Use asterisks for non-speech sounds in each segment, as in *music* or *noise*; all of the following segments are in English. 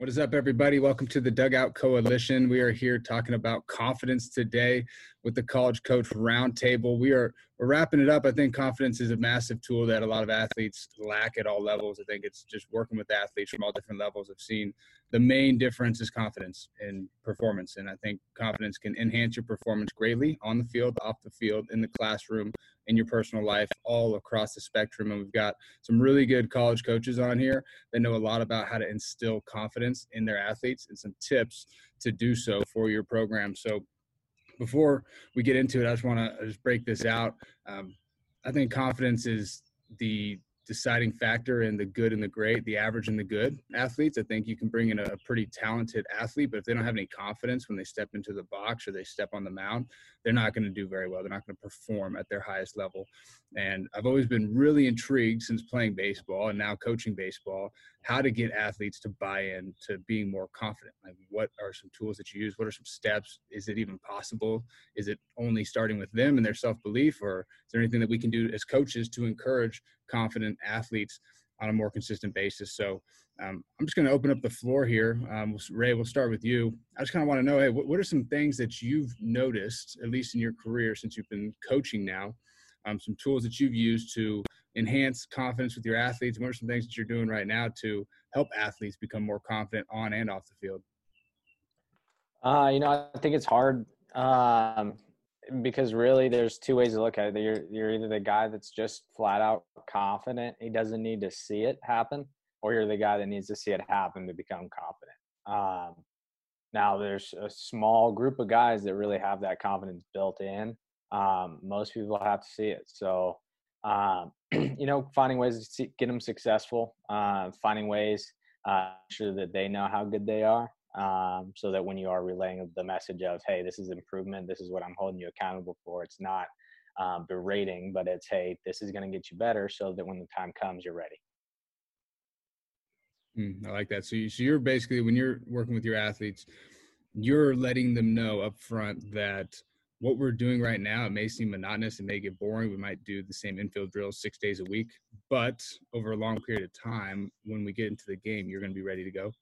What is up, everybody? Welcome to the Dugout Coalition. We are here talking about confidence today with the College Coach Roundtable. We are we're wrapping it up. I think confidence is a massive tool that a lot of athletes lack at all levels. I think it's just working with athletes from all different levels. I've seen the main difference is confidence in performance, and I think confidence can enhance your performance greatly on the field, off the field, in the classroom, in your personal life, all across the spectrum. And we've got some really good college coaches on here that know a lot about how to instill confidence in their athletes and some tips to do so for your program. So before we get into it, I just want to just break this out. Um, I think confidence is the deciding factor in the good and the great, the average and the good athletes. I think you can bring in a, pretty talented athlete, but if they don't have any confidence when they step into the box or they step on the mound, they're not going to do very well. They're not going to perform at their highest level. And I've always been really intrigued since playing baseball and now coaching baseball, how to get athletes to buy in to being more confident. Like, what are some tools that you use? What are some steps? Is it even possible? Is it only starting with them and their self belief, or is there anything that we can do as coaches to encourage confident athletes on a more consistent basis. So um, I'm just going to open up the floor here. Um, Ray, we'll start with you. I just kind of want to know, hey, what, what, are some things that you've noticed, at least in your career since you've been coaching now, um, some tools that you've used to enhance confidence with your athletes? What are some things that you're doing right now to help athletes become more confident on and off the field? Uh, you know, I think it's hard um, because really there's two ways to look at it. You're you're either the guy that's just flat out confident, he doesn't need to see it happen, or you're the guy that needs to see it happen to become confident. Um, now there's a small group of guys that really have that confidence built in. Um, most people have to see it. So um, *clears throat* you know, finding ways to see, get them successful, uh, finding ways uh, sure that they know how good they are um, so that when you are relaying the message of hey this is improvement this is what i'm holding you accountable for it's not um, berating but it's hey this is going to get you better so that when the time comes you're ready mm, i like that. So, you, so you're basically when you're working with your athletes you're letting them know up front that what we're doing right now it may seem monotonous and may get boring we might do the same infield drills six days a week but over a long period of time when we get into the game you're going to be ready to go?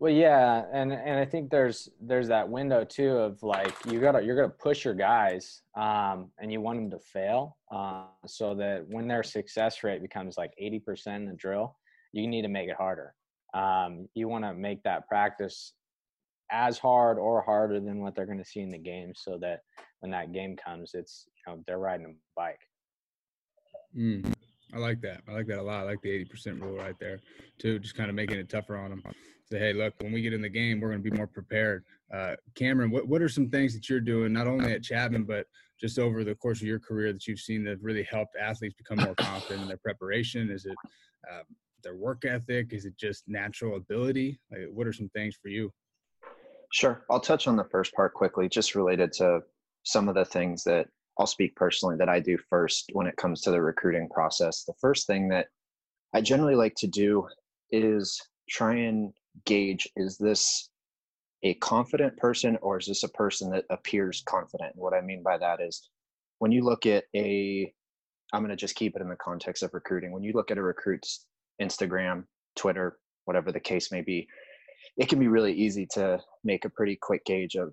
Well, yeah, and and I think there's there's that window too of like you gotta you're gonna push your guys, um, and you want them to fail, uh, so that when their success rate becomes like 80% in the drill, you need to make it harder. Um, you want to make that practice as hard or harder than what they're going to see in the game, so that when that game comes, it's you know they're riding a bike. Mm, I like that. I like that a lot. I like the 80% rule right there, too. Just kind of making it tougher on them say, hey, look, when we get in the game, we're going to be more prepared. Uh, Cameron, what, what are some things that you're doing, not only at Chapman, but just over the course of your career that you've seen that really helped athletes become more confident in their preparation? Is it um, their work ethic? Is it just natural ability? Like, what are some things for you? Sure. I'll touch on the first part quickly, just related to some of the things that I'll speak personally that I do first when it comes to the recruiting process. The first thing that I generally like to do is try and gauge is this a confident person or is this a person that appears confident? And what I mean by that is when you look at a, I'm going to just keep it in the context of recruiting. When you look at a recruit's Instagram, Twitter, whatever the case may be, it can be really easy to make a pretty quick gauge of,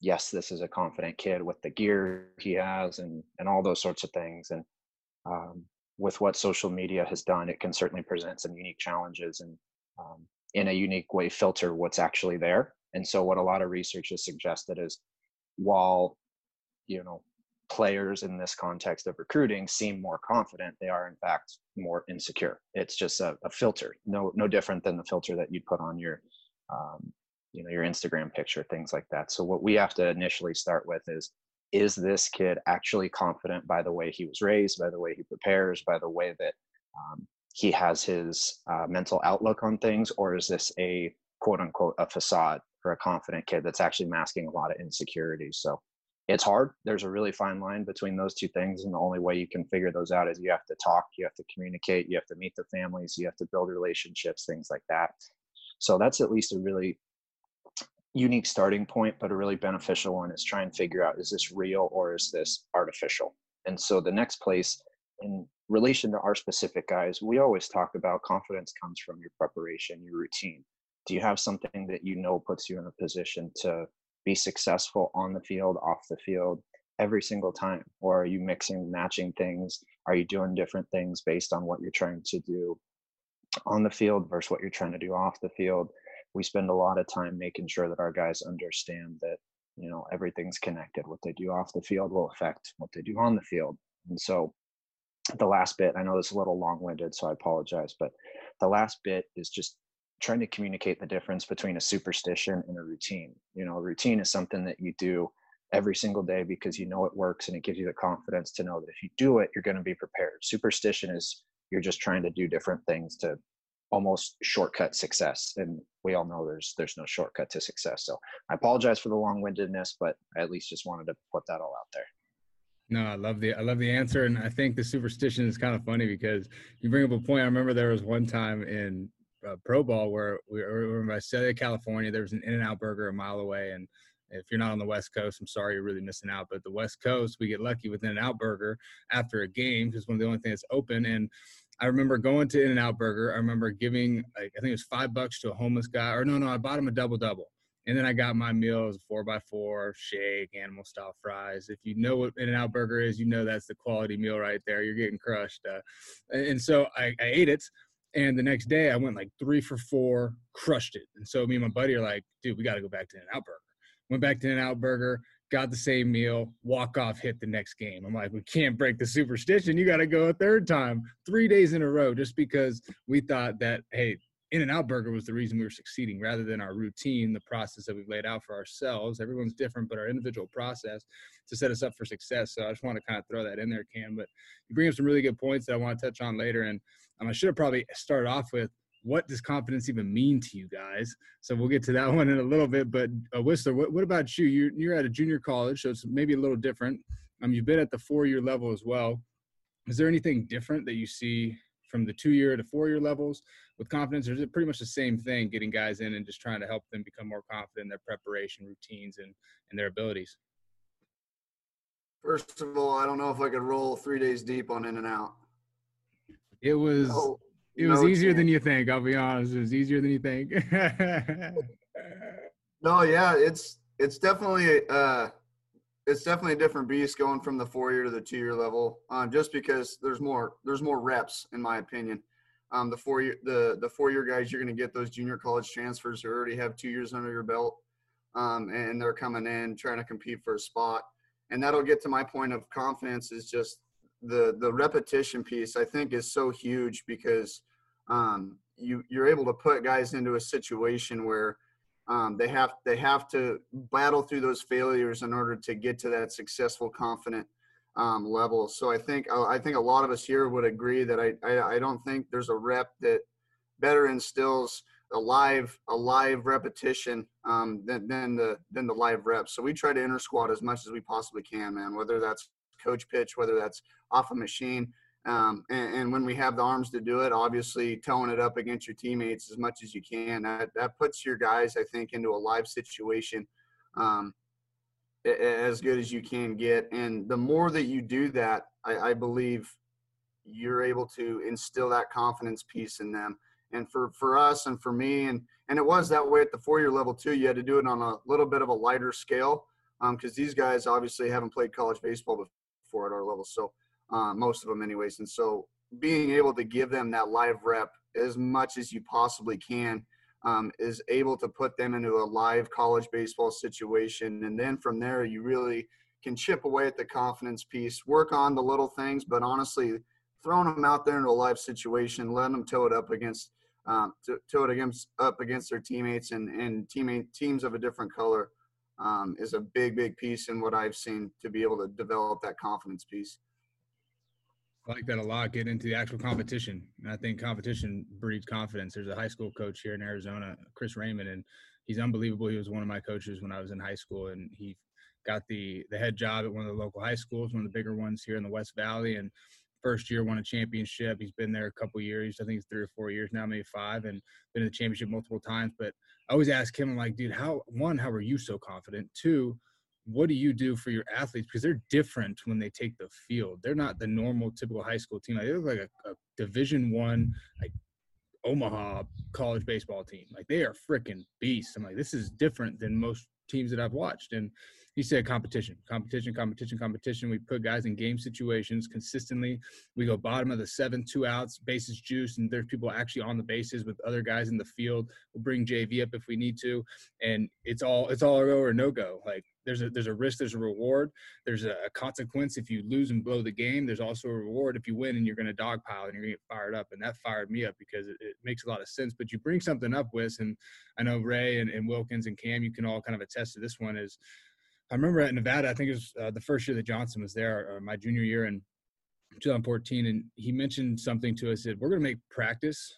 yes, this is a confident kid with the gear he has and, and all those sorts of things. And um, with what social media has done, it can certainly present some unique challenges. And um, in a unique way filter what's actually there and so what a lot of research has suggested is while you know players in this context of recruiting seem more confident. They are in fact more insecure. It's just a, a filter no no different than the filter that you'd put on your um, you know your instagram picture things like that. So what we have to initially start with is is this kid actually confident by the way he was raised by the way he prepares by the way that um, he has his uh, mental outlook on things, or is this a quote unquote a facade for a confident kid that's actually masking a lot of insecurities? So it's hard. There's a really fine line between those two things, and the only way you can figure those out is you have to talk, you have to communicate, you have to meet the families, you have to build relationships, things like that. So that's at least a really unique starting point, but a really beneficial one is try and figure out is this real or is this artificial? And so the next place in relation to our specific guys, we always talk about confidence comes from your preparation, your routine. Do you have something that you know puts you in a position to be successful on the field, off the field, every single time? Or are you mixing, matching things? Are you doing different things based on what you're trying to do on the field versus what you're trying to do off the field? We spend a lot of time making sure that our guys understand that you know everything's connected. What they do off the field will affect what they do on the field, and so the last bit i know this is a little long-winded so i apologize but the last bit is just trying to communicate the difference between a superstition and a routine. You know a routine is something that you do every single day because you know it works and it gives you the confidence to know that if you do it you're going to be prepared. Superstition is you're just trying to do different things to almost shortcut success and we all know there's there's no shortcut to success. So i apologize for the long-windedness but i at least just wanted to put that all out there. No, I love the I love the answer, and I think the superstition is kind of funny because you bring up a point. I remember there was one time in uh, pro ball where we were in Visalia, California. There was an In-N-Out Burger a mile away, and if you're not on the West Coast, I'm sorry, you're really missing out. But the West Coast, we get lucky with In-N-Out Burger after a game because one of the only things that's open. And I remember going to In-N-Out Burger. I remember giving, like, I think it was five bucks to a homeless guy, or no, no, I bought him a double double. And then I got my meal, was a four by four, shake, animal style fries. If you know what In-N-Out Burger is, you know that's the quality meal right there. You're getting crushed. Uh, and so I, I ate it. And the next day I went like three for four, crushed it. And so me and my buddy are like, dude, we got to go back to In-N-Out Burger. Went back to In-N-Out Burger, got the same meal, walk off, hit the next game. I'm like, we can't break the superstition. You got to go a third time, three days in a row, just because we thought that, hey, in-N-Out Burger was the reason we were succeeding rather than our routine, the process that we've laid out for ourselves. Everyone's different, but our individual process to set us up for success. So I just want to kind of throw that in there, Cam. But you bring up some really good points that I want to touch on later. And um, I should have probably started off with what does confidence even mean to you guys? So we'll get to that *laughs* one in a little bit. But uh, Whistler, what, what about you? You're, you're at a junior college, so it's maybe a little different. Um, you've been at the four-year level as well. Is there anything different that you see from the two-year to four-year levels with confidence, or is it pretty much the same thing, getting guys in and just trying to help them become more confident in their preparation routines and, and their abilities? First of all, I don't know if I could roll three days deep on in and out. It was no, it was no easier chance. than you think. I'll be honest, it was easier than you think. *laughs* no, yeah, it's it's definitely uh it's definitely a different beast going from the four year to the two year level. Um, just because there's more there's more reps in my opinion. Um, the four year the the four year guys, you're going to get those junior college transfers who already have two years under your belt, um, and they're coming in trying to compete for a spot. And that'll get to my point of confidence is just the the repetition piece. I think is so huge because um, you you're able to put guys into a situation where um, they have they have to battle through those failures in order to get to that successful, confident um, level. So I think uh, I think a lot of us here would agree that I, I, I don't think there's a rep that better instills a live a live repetition um, than, than the than the live reps. So we try to intersquad as much as we possibly can, man. Whether that's coach pitch, whether that's off a machine, um, and, and, when we have the arms to do it, obviously toeing it up against your teammates as much as you can. That that puts your guys, I think, into a live situation. Um, as good as you can get. And the more that you do that, I, I believe you're able to instill that confidence piece in them. And for, for us and for me, and, and it was that way at the four year level too, you had to do it on a little bit of a lighter scale because um, these guys obviously haven't played college baseball before at our level. So uh, most of them anyways. And so being able to give them that live rep as much as you possibly can um, is able to put them into a live college baseball situation. And then from there, you really can chip away at the confidence piece, work on the little things, but honestly, throwing them out there into a live situation, letting them toe it up against um, toe it against up against their teammates and and teammate teams of a different color um, is a big big piece in what I've seen to be able to develop that confidence piece. I like that a lot. Get into the actual competition, and I think competition breeds confidence. There's a high school coach here in Arizona, Chris Raymond, and he's unbelievable. He was one of my coaches when I was in high school, and he got the the head job at one of the local high schools, one of the bigger ones here in the West Valley, and first year won a championship. He's been there a couple years. I think it's three or four years now, maybe five, and been in the championship multiple times. But I always ask him, I'm like, dude, how one, how are you so confident? Two, what do you do for your athletes? Because they're different when they take the field. They're not the normal typical high school team. Like, they look like a, a division one like omaha college baseball team. Like they are freaking beasts. I'm like this is different than most teams that i've watched. And he said competition, competition, competition, competition. We put guys in game situations consistently. We go bottom of the seven, two outs, bases juice, and there's people actually on the bases with other guys in the field. We'll bring JV up if we need to, and it's all it's all go or no go. Like there's a there's a risk, there's a reward, there's a, consequence if you lose and blow the game. There's also a reward if you win and you're going to dogpile and you're going to get fired up. And that fired me up because it, it, makes a lot of sense. But you bring something up, with, and I know Ray and, and Wilkins and Cam, you can all kind of attest to this one is I remember at Nevada, I think it was uh, the first year that Johnson was there, uh, my junior year in 2014, and he mentioned something to us that we're going to make practice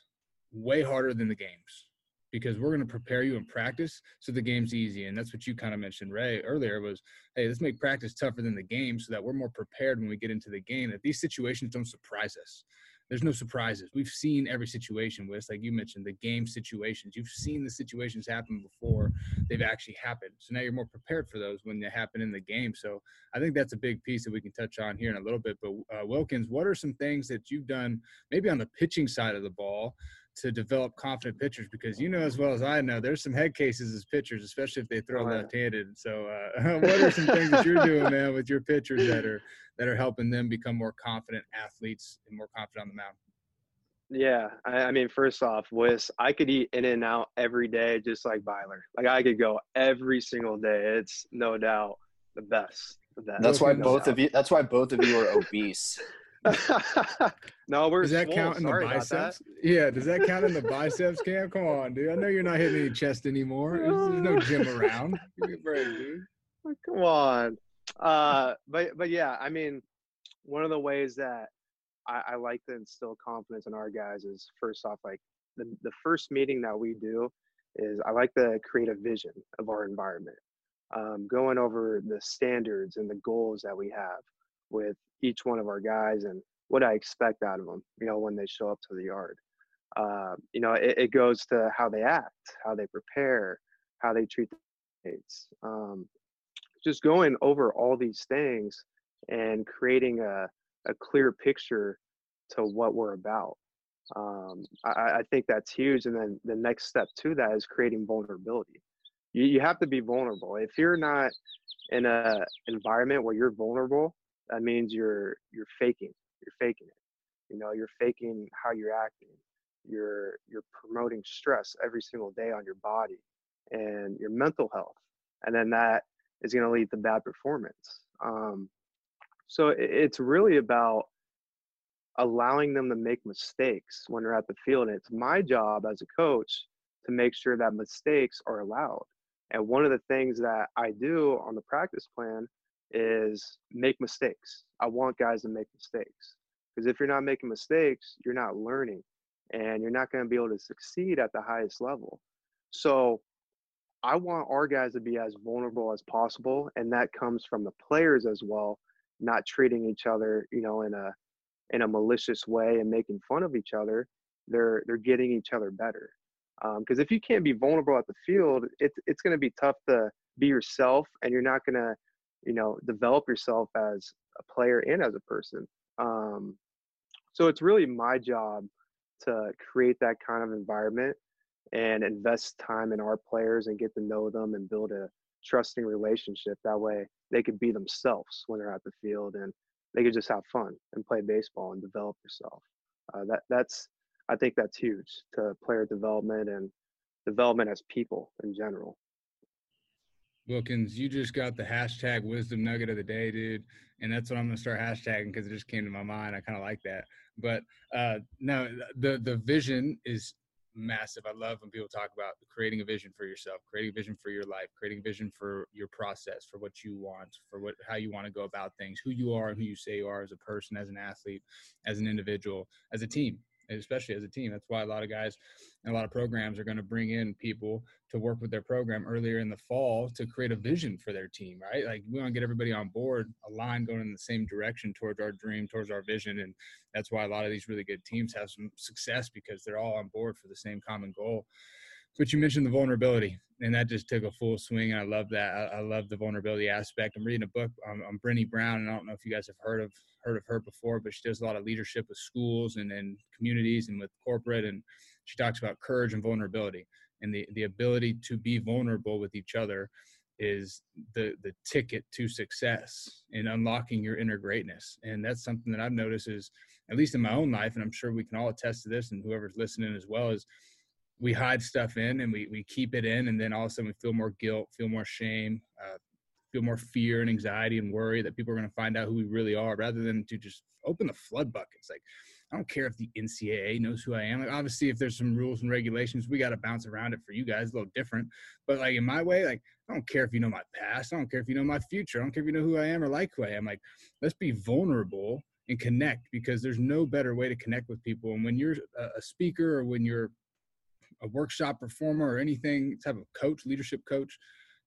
way harder than the games because we're going to prepare you in practice so the game's easy. And that's what you kind of mentioned, Ray, earlier was, hey, let's make practice tougher than the game so that we're more prepared when we get into the game, that these situations don't surprise us there's no surprises. We've seen every situation with, like you mentioned, the game situations. You've seen the situations happen before they've actually happened. So now you're more prepared for those when they happen in the game. So I think that's a big piece that we can touch on here in a little bit. But uh, Wilkins, what are some things that you've done maybe on the pitching side of the ball to develop confident pitchers because you know as well as I know there's some head cases as pitchers, especially if they throw oh, left-handed. So, uh, *laughs* what are some things that you're doing, man, with your pitchers that are that are helping them become more confident athletes and more confident on the mound? Yeah, I, I mean, first off, Wiss, I could eat in and out every day, just like Byler. Like I could go every single day. It's no doubt the best. The best. That's why both of you. That's why both of you are obese. *laughs* no, we're does that swole. count in Sorry the biceps? Yeah, does that count in the biceps, Cam? Come on, dude. I know you're not hitting any chest anymore. There's, there's no *laughs* gym around. Give me a break, dude. Come on. Uh, but but yeah, I mean, one of the ways that I, I like to instill confidence in our guys is first off, like the the first meeting that we do is I like to create a vision of our environment, um, going over the standards and the goals that we have with each one of our guys and what I expect out of them, you know, when they show up to the yard. Uh, you know, it, it, goes to how they act, how they prepare, how they treat the mates. Um, just going over all these things and creating a, a clear picture to what we're about. Um, I, I, think that's huge. And then the next step to that is creating vulnerability. You, you have to be vulnerable. If you're not in an environment where you're vulnerable, that means you're you're faking you're faking it. You know you're faking how you're acting. You're you're promoting stress every single day on your body and your mental health and then that is going to lead to bad performance. Um, so it, it's really about allowing them to make mistakes when they're at the field and it's my job as a coach to make sure that mistakes are allowed. And one of the things that i do on the practice plan is make mistakes. I want guys to make mistakes because if you're not making mistakes, you're not learning and you're not going to be able to succeed at the highest level. So I want our guys to be as vulnerable as possible and that comes from the players as well, not treating each other, you know, in a in a malicious way and making fun of each other. They're they're getting each other better. Because um, if you can't be vulnerable at the field, it's it's going to be tough to be yourself, and you're not going to you know develop yourself as a player and as a person um, so it's really my job to create that kind of environment and invest time in our players and get to know them and build a trusting relationship. That way they could be themselves when they're at the field and they could just have fun and play baseball and develop yourself. Uh, that that's i think that's huge to player development and development as people in general Wilkins, you just got the hashtag wisdom nugget of the day, dude. And that's what I'm gonna start hashtagging because it just came to my mind. I kind of like that. But uh, no, the the vision is massive. I love when people talk about creating a vision for yourself, creating a vision for your life, creating a vision for your process, for what you want, for what how you want to go about things, who you are and who you say you are as a person, as an athlete, as an individual, as a team especially as a team. That's why a lot of guys and a lot of programs are going to bring in people to work with their program earlier in the fall to create a vision for their team, right? Like we want to get everybody on board, aligned, going in the same direction towards our dream, towards our vision. And that's why a lot of these really good teams have some success because they're all on board for the same common goal. But you mentioned the vulnerability. and that just took a full swing. And I love that. I, I love the vulnerability aspect. I'm reading a book um, on, on Brené Brown, and I don't know if you guys have heard of heard of her before, but she does a lot of leadership with schools and, and communities and with corporate. And she talks about courage and vulnerability and the, the ability to be vulnerable with each other is the the ticket to success in unlocking your inner greatness and that's something that i've noticed is at least in my own life and i'm sure we can all attest to this and whoever's listening as well is we hide stuff in and we, we keep it in and then all of a sudden we feel more guilt feel more shame uh, feel more fear and anxiety and worry that people are going to find out who we really are rather than to just open the flood buckets like I don't care if the NCAA knows who I am. Like obviously, if there's some rules and regulations, we got to bounce around it for you guys, a little different. But like in my way, like I don't care if you know my past. I don't care if you know my future. I don't care if you know who I am or like who I am. Like let's be vulnerable and connect because there's no better way to connect with people. And when you're a speaker or when you're a workshop performer or anything type of coach, leadership coach,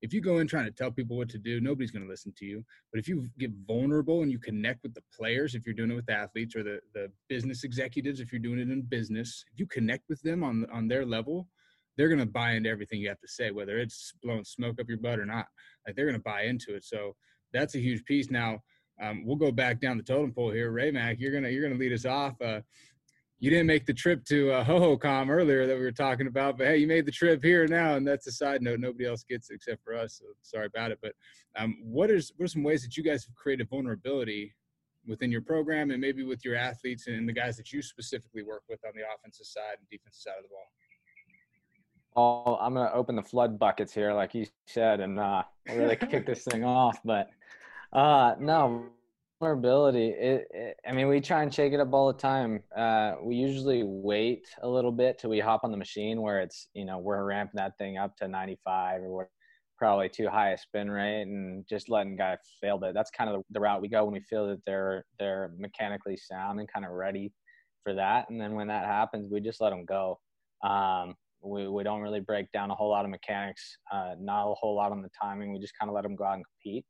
if you go in trying to tell people what to do, nobody's going to listen to you. But if you get vulnerable and you connect with the players, if you're doing it with athletes or the, the business executives, if you're doing it in business, if you connect with them on, on their level, they're going to buy into everything you have to say, whether it's blowing smoke up your butt or not. Like they're going to buy into it. So that's a huge piece. Now, um, we'll go back down the totem pole here. Ray Mac, you're gonna you're gonna lead us off. Uh, you didn't make the trip to uh, Hohokam earlier that we were talking about, but hey, you made the trip here now, and that's a side note. Nobody else gets it except for us. So sorry about it. But um, what is what are some ways that you guys have created vulnerability within your program, and maybe with your athletes and the guys that you specifically work with on the offensive side and defensive side of the ball? Oh, I'm gonna open the flood buckets here, like you said, and uh, really kick this thing off. But uh, no, vulnerability it, it, i mean we try and shake it up all the time. Uh, we usually wait a little bit till we hop on the machine where it's you know we're ramping that thing up to 95 or probably too high a spin rate and just letting guy fail it that's kind of the route we go when we feel that they're they're mechanically sound and kind of ready for that. And then when that happens we just let them go. Um, we, we don't really break down a whole lot of mechanics uh, not a whole lot on the timing. We just kind of let them go out and compete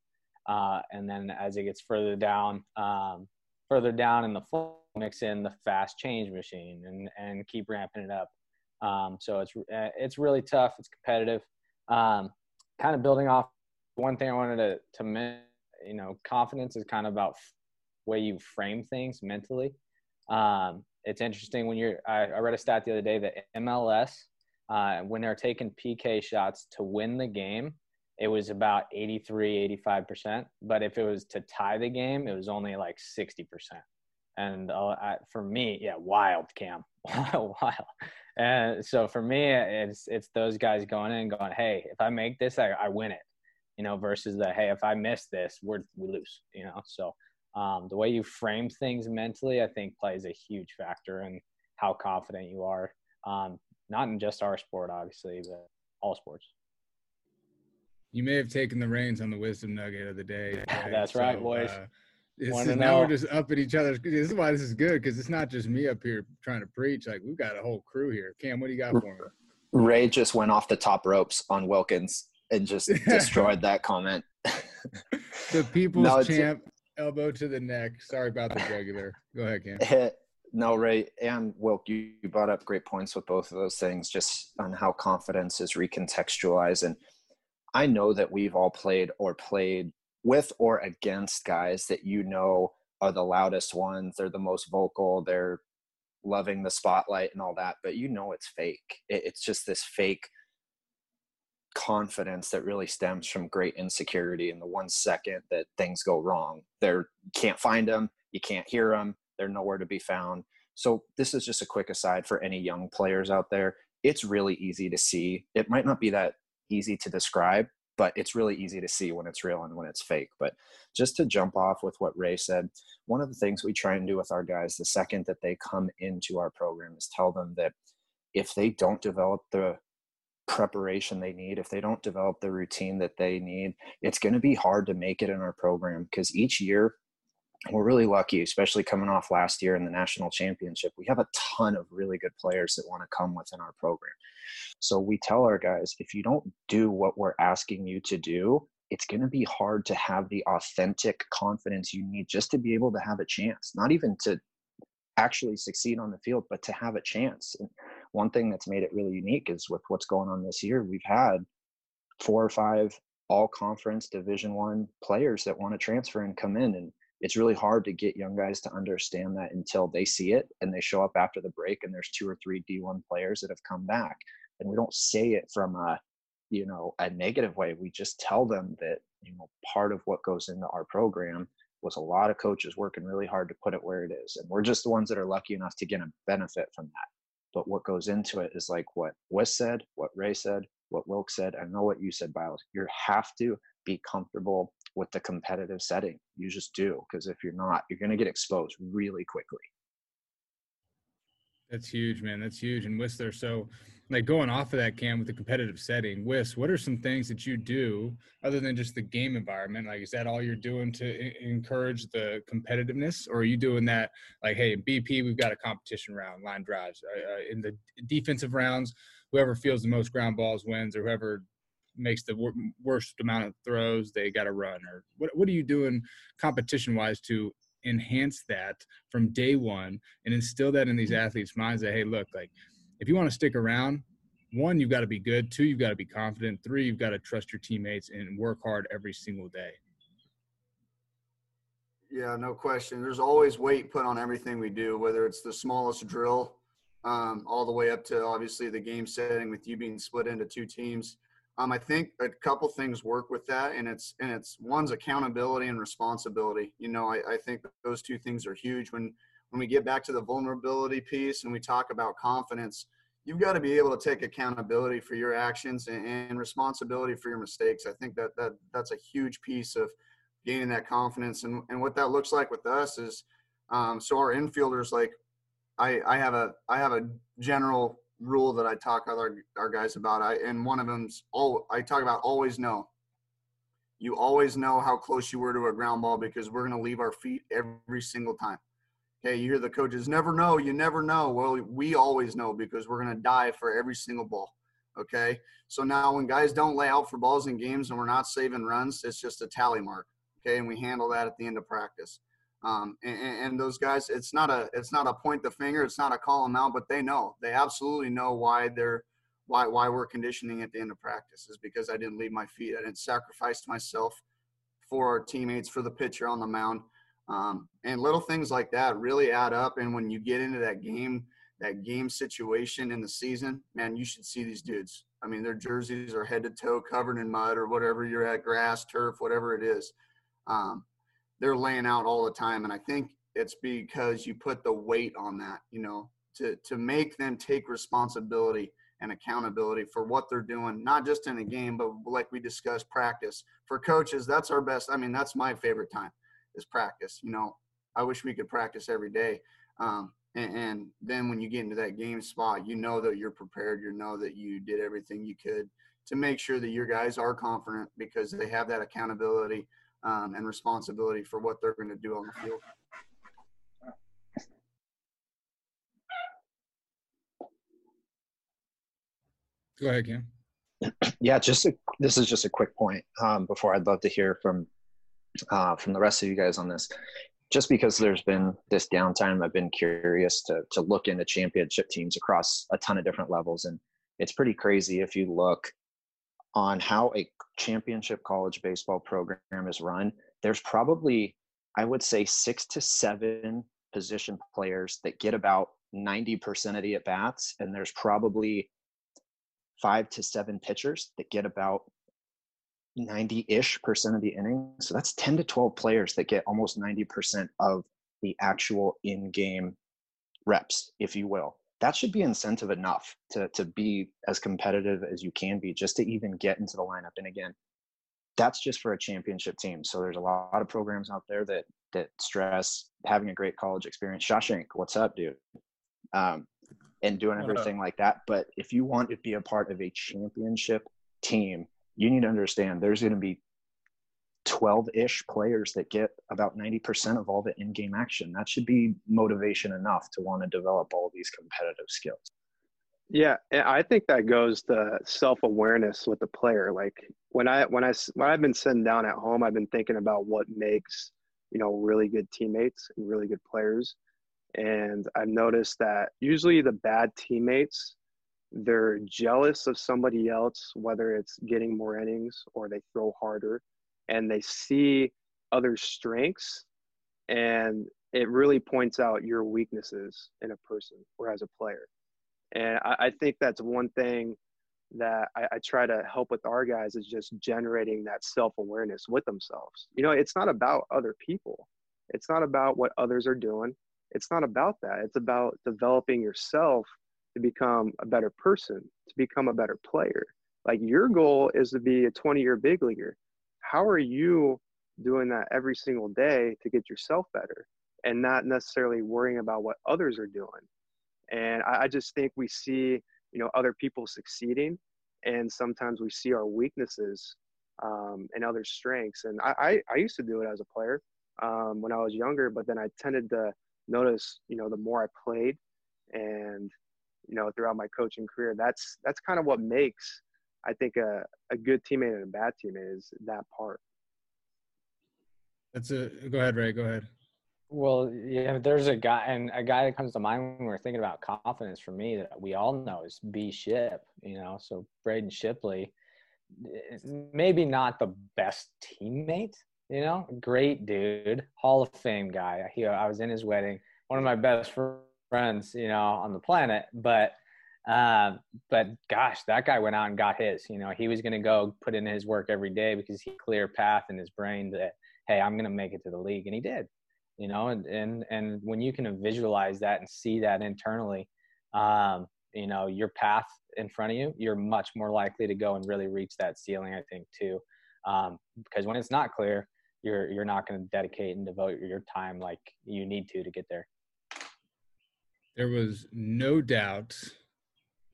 uh, and then as it gets further down, um, further down in the full, mix in the fast change machine and, and keep ramping it up. Um, so it's, uh, it's really tough. It's competitive. Um, kind of building off one thing I wanted to, to mention, you know, confidence is kind of about way you frame things mentally. Um, it's interesting when you're, I, I, read a stat the other day that MLS, uh, when they're taking PK shots to win the game, it was about 83 85% but if it was to tie the game it was only like 60% and I, for me yeah wild cam. Wild. *laughs* Wild. and so for me it's it's those guys going in going hey if i make this i, I win it. You know versus the hey if i miss this we're we lose you know? So um, the way you frame things mentally i think plays a huge factor in how confident you are um, not in just our sport obviously but all sports you may have taken the reins on the wisdom nugget of the day. *laughs* Right? That's so, right, boys. Uh, is, now we're just up at each other. This is why this is good because it's not just me up here trying to preach. Like we've got a whole crew here. Cam, what do you got for me? Ray just went off the top ropes on Wilkins and just *laughs* destroyed that comment. *laughs* the people's no, champ, elbow to the neck. Sorry about the regular. Go ahead, Cam. No, Ray and Wilk, you, you brought up great points with both of those things, just on how confidence is recontextualized and – I know that we've all played or played with or against guys that you know are the loudest ones, they're the most vocal, they're loving the spotlight and all that, but you know it's fake. It's just this fake confidence that really stems from great insecurity in the one second that things go wrong. They can't find them, you can't hear them, they're nowhere to be found. So this is just a quick aside for any young players out there. It's really easy to see. It might not be that easy to describe, but it's really easy to see when it's real and when it's fake. But just to jump off with what Ray said, one of the things we try and do with our guys the second that they come into our program is tell them that if they don't develop the preparation they need, if they don't develop the routine that they need, it's going to be hard to make it in our program because each year we're really lucky, especially coming off last year in the national championship. We have a ton of really good players that want to come within our program. So we tell our guys if you don't do what we're asking you to do, it's going to be hard to have the authentic confidence you need just to be able to have a chance, not even to actually succeed on the field, but to have a chance. And one thing that's made it really unique is with what's going on this year, we've had four or five all conference division one players that want to transfer and come in and it's really hard to get young guys to understand that until they see it and they show up after the break and there's two or three d1 players that have come back and we don't say it from a you know a negative way we just tell them that you know part of what goes into our program was a lot of coaches working really hard to put it where it is and we're just the ones that are lucky enough to get a benefit from that but what goes into it is like what Wes said, what Ray said, what Wilk said. I know what you said, Biles. You have to be comfortable with the competitive setting. You just do, because if you're not, you're going to get exposed really quickly. That's huge, man. That's huge. And Whistler, so like going off of that cam with the competitive setting, Whis, what are some things that you do other than just the game environment? Like, is that all you're doing to encourage the competitiveness, or are you doing that like, hey, BP, we've got a competition round, line drives. Uh, uh, in the defensive rounds, whoever feels the most ground balls wins, or whoever makes the wor- worst amount of throws, they got to run. Or what? What are you doing competition wise to enhance that from day one and instill that in these athletes' minds that hey, look, like if you want to stick around, one, you've got to be good. Two, you've got to be confident. Three, you've got to trust your teammates and work hard every single day. Yeah, no question. There's always weight put on everything we do, whether it's the smallest drill, um, all the way up to obviously the game setting with you being split into two teams. Um, I think a couple things work with that, and it's and it's one's accountability and responsibility. You know, I, I think those two things are huge. When when we get back to the vulnerability piece and we talk about confidence, you've got to be able to take accountability for your actions and, and responsibility for your mistakes. I think that that that's a huge piece of gaining that confidence. And and what that looks like with us is, um, so our infielders like, I I have a I have a general rule that I talk our, our guys about. I and one of them's all I talk about always know. You always know how close you were to a ground ball because we're going to leave our feet every single time. Okay, you hear the coaches never know, you never know. Well, we always know because we're going to die for every single ball. Okay, so now when guys don't lay out for balls in games and we're not saving runs, it's just a tally mark. Okay, and we handle that at the end of practice. Um, and, and, those guys, it's not a it's not a point the finger, it's not a call them out, but they know they absolutely know why they're why why we're conditioning at the end of practice is because I didn't leave my feet, I didn't sacrifice myself for our teammates, for the pitcher on the mound, um, and little things like that really add up. And when you get into that game, that game situation in the season, man, you should see these dudes. I mean, their jerseys are head to toe covered in mud or whatever you're at, grass, turf, whatever it is. Um, they're laying out all the time. And I think it's because you put the weight on that, you know, to, to make them take responsibility and accountability for what they're doing, not just in a game, but like we discussed, practice. For coaches, that's our best. I mean, that's my favorite time is practice. You know, I wish we could practice every day. Um, and, and then when you get into that game spot, you know that you're prepared. You know that you did everything you could to make sure that your guys are confident because they have that accountability um, and responsibility for what they're going to do on the field. Go ahead, Cam. Yeah, just a, this is just a quick point um, before I'd love to hear from uh, from the rest of you guys on this. Just because there's been this downtime, I've been curious to to look into championship teams across a ton of different levels, and it's pretty crazy if you look on how a championship college baseball program is run, there's probably, I would say, six to seven position players that get about 90% of the at bats, and there's probably five to seven pitchers that get about 90 ish percent of the innings. So that's 10 to 12 players that get almost 90% of the actual in game reps, if you will that should be incentive enough to to be as competitive as you can be just to even get into the lineup. And again that's just for a championship team. So there's a lot of programs out there that that stress having a great college experience. Shawshank what's up dude? Um, and doing everything like that. But if you want to be a part of a championship team you need to understand there's going to be 12-ish players that get about 90% of all the in-game action. That should be motivation enough to want to develop all these competitive skills. Yeah i think that goes to self-awareness with the player. Like when i when i when i've been sitting down at home i've been thinking about what makes you know really good teammates and really good players. And i've noticed that usually the bad teammates they're jealous of somebody else, whether it's getting more innings or they throw harder, and they see other strengths, and it really points out your weaknesses in a person or as a player. And I, I think that's one thing that I, I, try to help with our guys is just generating that self awareness with themselves. You know, it's not about other people, it's not about what others are doing. It's not about that. It's about developing yourself to become a better person, to become a better player. Like your goal is to be a 20 year big leaguer. How are you doing that every single day to get yourself better and not necessarily worrying about what others are doing? And I, I just think we see you know other people succeeding and sometimes we see our weaknesses um, and other strengths and I, I, I used to do it as a player um, when i was younger but then i tended to notice you know the more i played and you know throughout my coaching career that's that's kind of what makes i think a, a good teammate and a bad teammate is that part that's a go ahead ray go ahead well, yeah, there's a guy, and a guy that comes to mind when we're thinking about confidence for me that we all know is B Ship. You know, so Braden Shipley, maybe not the best teammate. You know, great dude, Hall of Fame guy. He, I was in his wedding, one of my best friends, you know, on the planet. But, uh, but gosh, that guy went out and got his. You know, he was going to go put in his work every day because he clear path in his brain that hey, I'm going to make it to the league, and he did you know and and and when you can visualize that and see that internally um, you know your path in front of you you're much more likely to go and really reach that ceiling i think too um, because when it's not clear you're you're not going to dedicate and devote your time like you need to to get there there was no doubt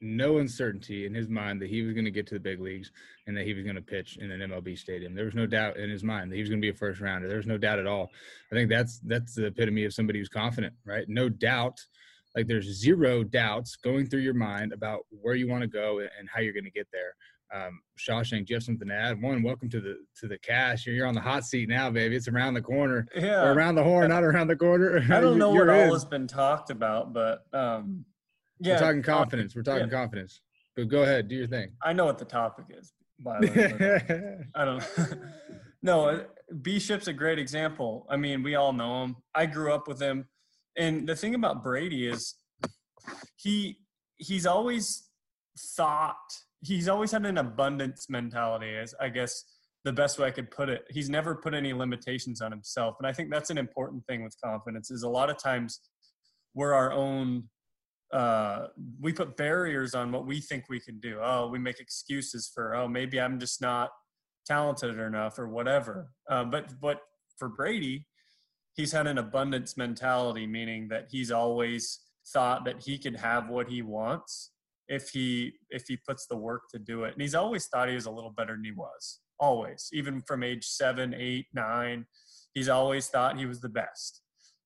no uncertainty in his mind that he was going to get to the big leagues and that he was going to pitch in an MLB stadium. There was no doubt in his mind that he was going to be a first rounder. There was no doubt at all. I think that's that's the epitome of somebody who's confident, right? No doubt. Like there's zero doubts going through your mind about where you want to go and how you're going to get there. Um, Shawshank, do you have something to add? One, welcome to the to the cash. You're, you're on the hot seat now, baby. It's around the corner. Yeah, or around the horn, not around the corner. I don't *laughs* know what all has been talked about, but um, yeah, we're talking confidence. We're talking yeah. confidence. But go ahead, do your thing. I know what the topic is. By the way, *laughs* I don't. *laughs* no, uh, B Ship's a great example. I mean, we all know him. I grew up with him, and the thing about Brady is he he's always thought he's always had an abundance mentality. Is I guess the best way I could put it. He's never put any limitations on himself, and I think that's an important thing with confidence. Is a lot of times we're our own uh, we put barriers on what we think we can do. Oh, we make excuses for, oh, maybe I'm just not talented enough or whatever. Uh, but but for Brady, he's had an abundance mentality, meaning that he's always thought that he could have what he wants if he if he puts the work to do it. And he's always thought he was a little better than he was. Always, even from age seven, eight, nine, he's always thought he was the best.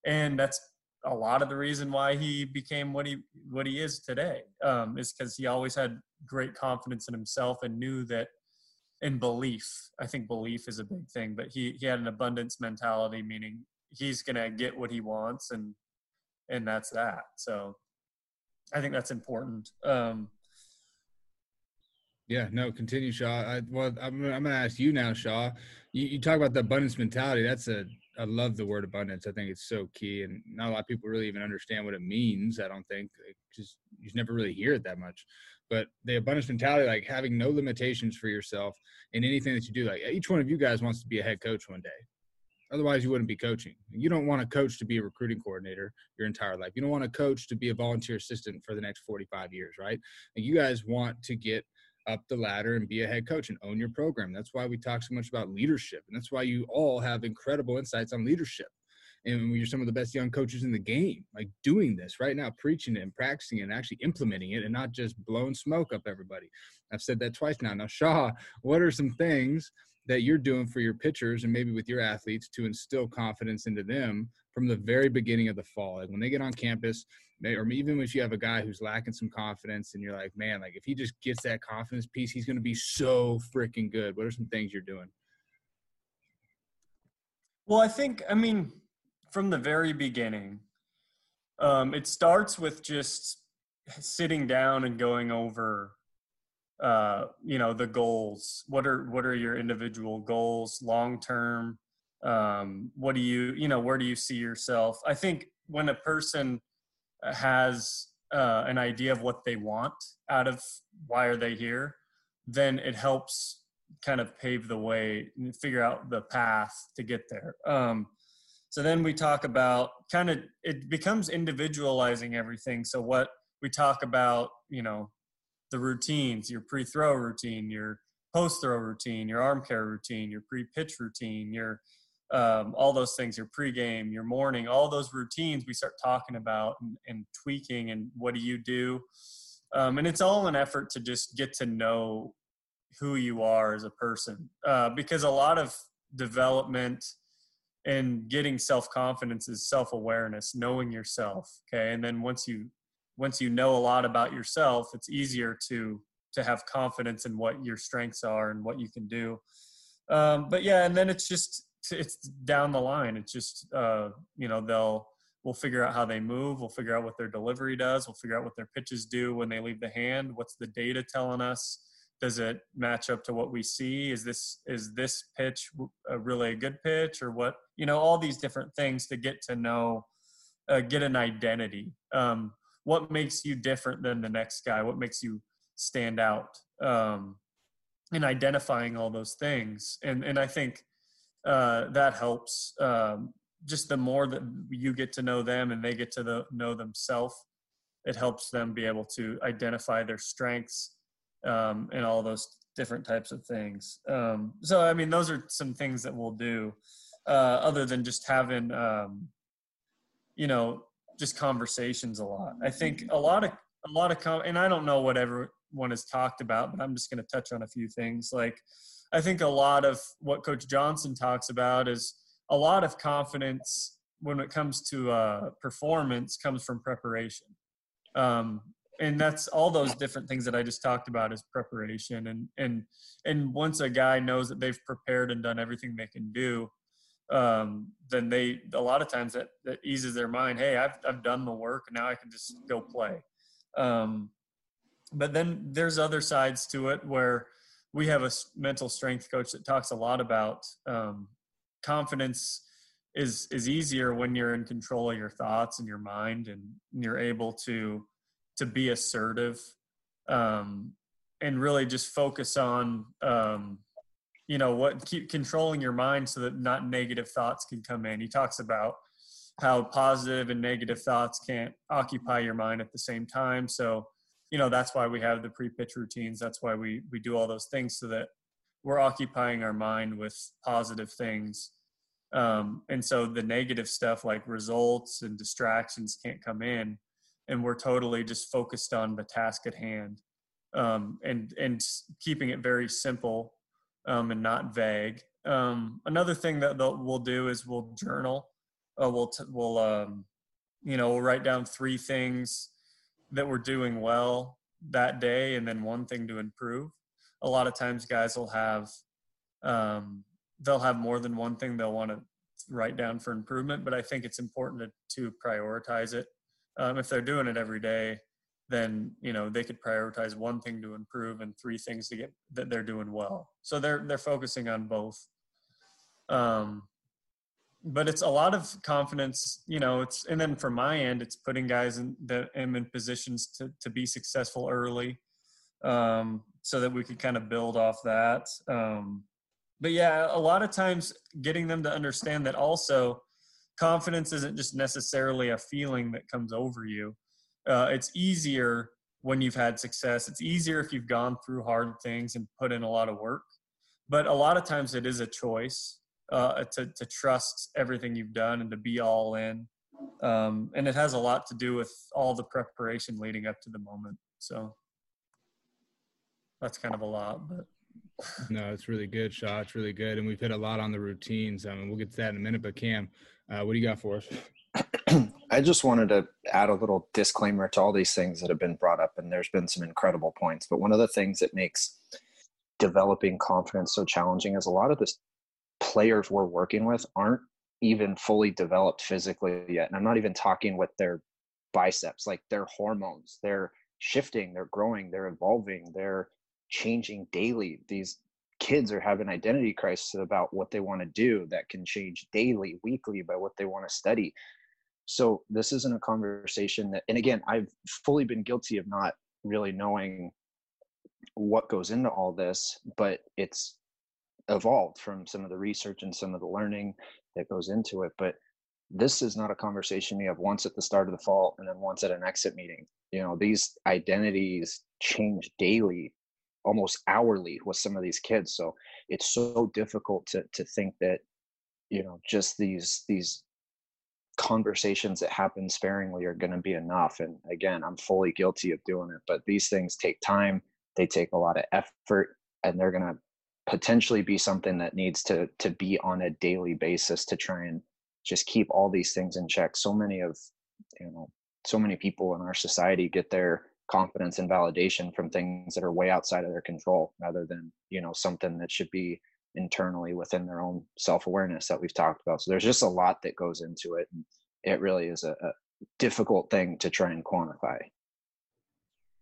And that's a lot of the reason why he became what he what he is today um, is because he always had great confidence in himself and knew that in belief i think belief is a big thing but he he had an abundance mentality meaning he's gonna get what he wants and and that's that so i think that's important um, yeah, no, continue, Shaw. I, well, I'm, I'm going to ask you now, Shaw. You, you talk about the abundance mentality. That's a I love the word abundance. I think it's so key, and not a lot of people really even understand what it means. I don't think just you never really hear it that much. But the abundance mentality, like having no limitations for yourself in anything that you do. Like each one of you guys wants to be a head coach one day. Otherwise, you wouldn't be coaching. You don't want a coach to be a recruiting coordinator your entire life. You don't want a coach to be a volunteer assistant for the next 45 years, right? And you guys want to get up the ladder and be a head coach and own your program. That's why we talk so much about leadership. And that's why you all have incredible insights on leadership. And you're some of the best young coaches in the game, like doing this right now, preaching it and practicing it and actually implementing it and not just blowing smoke up everybody. I've said that twice now. Now, Shaw, what are some things that you're doing for your pitchers and maybe with your athletes to instill confidence into them from the very beginning of the fall? Like when they get on campus, or even if you have a guy who's lacking some confidence and you're like, man, like if he just gets that confidence piece, he's going to be so freaking good. What are some things you're doing? Well, I think, I mean, from the very beginning, um, it starts with just sitting down and going over uh you know the goals what are what are your individual goals long term um what do you you know where do you see yourself i think when a person has uh, an idea of what they want out of why are they here then it helps kind of pave the way and figure out the path to get there. Um so then we talk about kind of it becomes individualizing everything. So what we talk about you know the routines your pre-throw routine your post-throw routine your arm care routine your pre-pitch routine your um, all those things your pregame your morning all those routines we start talking about and, and tweaking and what do you do? Um, and it's all an effort to just get to know who you are as a person. Uh, because a lot of development and getting self-confidence is self-awareness knowing yourself okay? And then once you once you know a lot about yourself it's easier to to have confidence in what your strengths are and what you can do. Um, but yeah and then it's just it's down the line. It's just uh, you know they'll we'll figure out how they move. We'll figure out what their delivery does. We'll figure out what their pitches do when they leave the hand. What's the data telling us? Does it match up to what we see? Is this is this pitch a really a good pitch or what? You know all these different things to get to know uh, get an identity. Um, what makes you different than the next guy? What makes you stand out? Um, in identifying all those things. And and i think uh, that helps um, just the more that you get to know them and they get to the, know themselves it helps them be able to identify their strengths um, and all those different types of things um, so i mean those are some things that we'll do uh, other than just having um, you know just conversations a lot. I think a lot of a lot of com- and I don't know what everyone has talked about, but I'm just going to touch on a few things. Like I think a lot of what Coach Johnson talks about is a lot of confidence when it comes to uh, performance comes from preparation. Um, and that's all those different things that I just talked about is preparation and and and once a guy knows that they've prepared and done everything they can do, um, then they a lot of times that, that eases their mind. Hey, I've I've done the work, now I can just go play. Um, but then there's other sides to it where we have a mental strength coach that talks a lot about um, confidence is is easier when you're in control of your thoughts and your mind and you're able to to be assertive um, and really just focus on um, you know what keep controlling your mind so that not negative thoughts can come in. He talks about how positive and negative thoughts can't occupy your mind at the same time. So you know that's why we have the pre-pitch routines that's why we we do all those things so that we're occupying our mind with positive things um, and so the negative stuff like results and distractions can't come in and we're totally just focused on the task at hand um, and and keeping it very simple um, and not vague. Um, another thing that we'll do is we'll journal. Uh, we'll t- we'll um, you know we'll write down three things that we're doing well that day, and then one thing to improve. A lot of times, guys will have um, they'll have more than one thing they'll want to write down for improvement. But I think it's important to, to prioritize it. Um, if they're doing it every day, then you know they could prioritize one thing to improve and three things to get that they're doing well so they're they're focusing on both um but it's a lot of confidence you know it's and then from my end it's putting guys in that am in positions to to be successful early um so that we could kind of build off that um but yeah a lot of times getting them to understand that also confidence isn't just necessarily a feeling that comes over you uh, it's easier when you've had success. It's easier if you've gone through hard things and put in a lot of work. But a lot of times it is a choice uh, to, to trust everything you've done and to be all in. Um, and it has a lot to do with all the preparation leading up to the moment. So that's kind of a lot, but. *laughs* no, it's really good, Shaw. It's really good. And we've hit a lot on the routines. I mean, we'll get to that in a minute. But Cam, uh, what do you got for us? *clears throat* I just wanted to add a little disclaimer to all these things that have been brought up, and there's been some incredible points. But one of the things that makes developing confidence so challenging is a lot of the players we're working with aren't even fully developed physically yet. And I'm not even talking with their biceps like their hormones they're shifting they're growing they're evolving they're changing daily these kids are having identity crisis about what they want to do that can change daily weekly by what they want to study so this isn't a conversation that and again i've fully been guilty of not really knowing what goes into all this but it's evolved from some of the research and some of the learning that goes into it but this is not a conversation you have once at the start of the fall and then once at an exit meeting. You know these identities change daily almost hourly with some of these kids so it's so difficult to to think that you know just these these conversations that happen sparingly are going to be enough and again i'm fully guilty of doing it but these things take time they take a lot of effort and they're going to potentially be something that needs to to be on a daily basis to try and just keep all these things in check. So many of you know so many people in our society get their confidence and validation from things that are way outside of their control rather than you know something that should be internally within their own self-awareness that we've talked about. So there's just a lot that goes into it and it really is a, a difficult thing to try and quantify.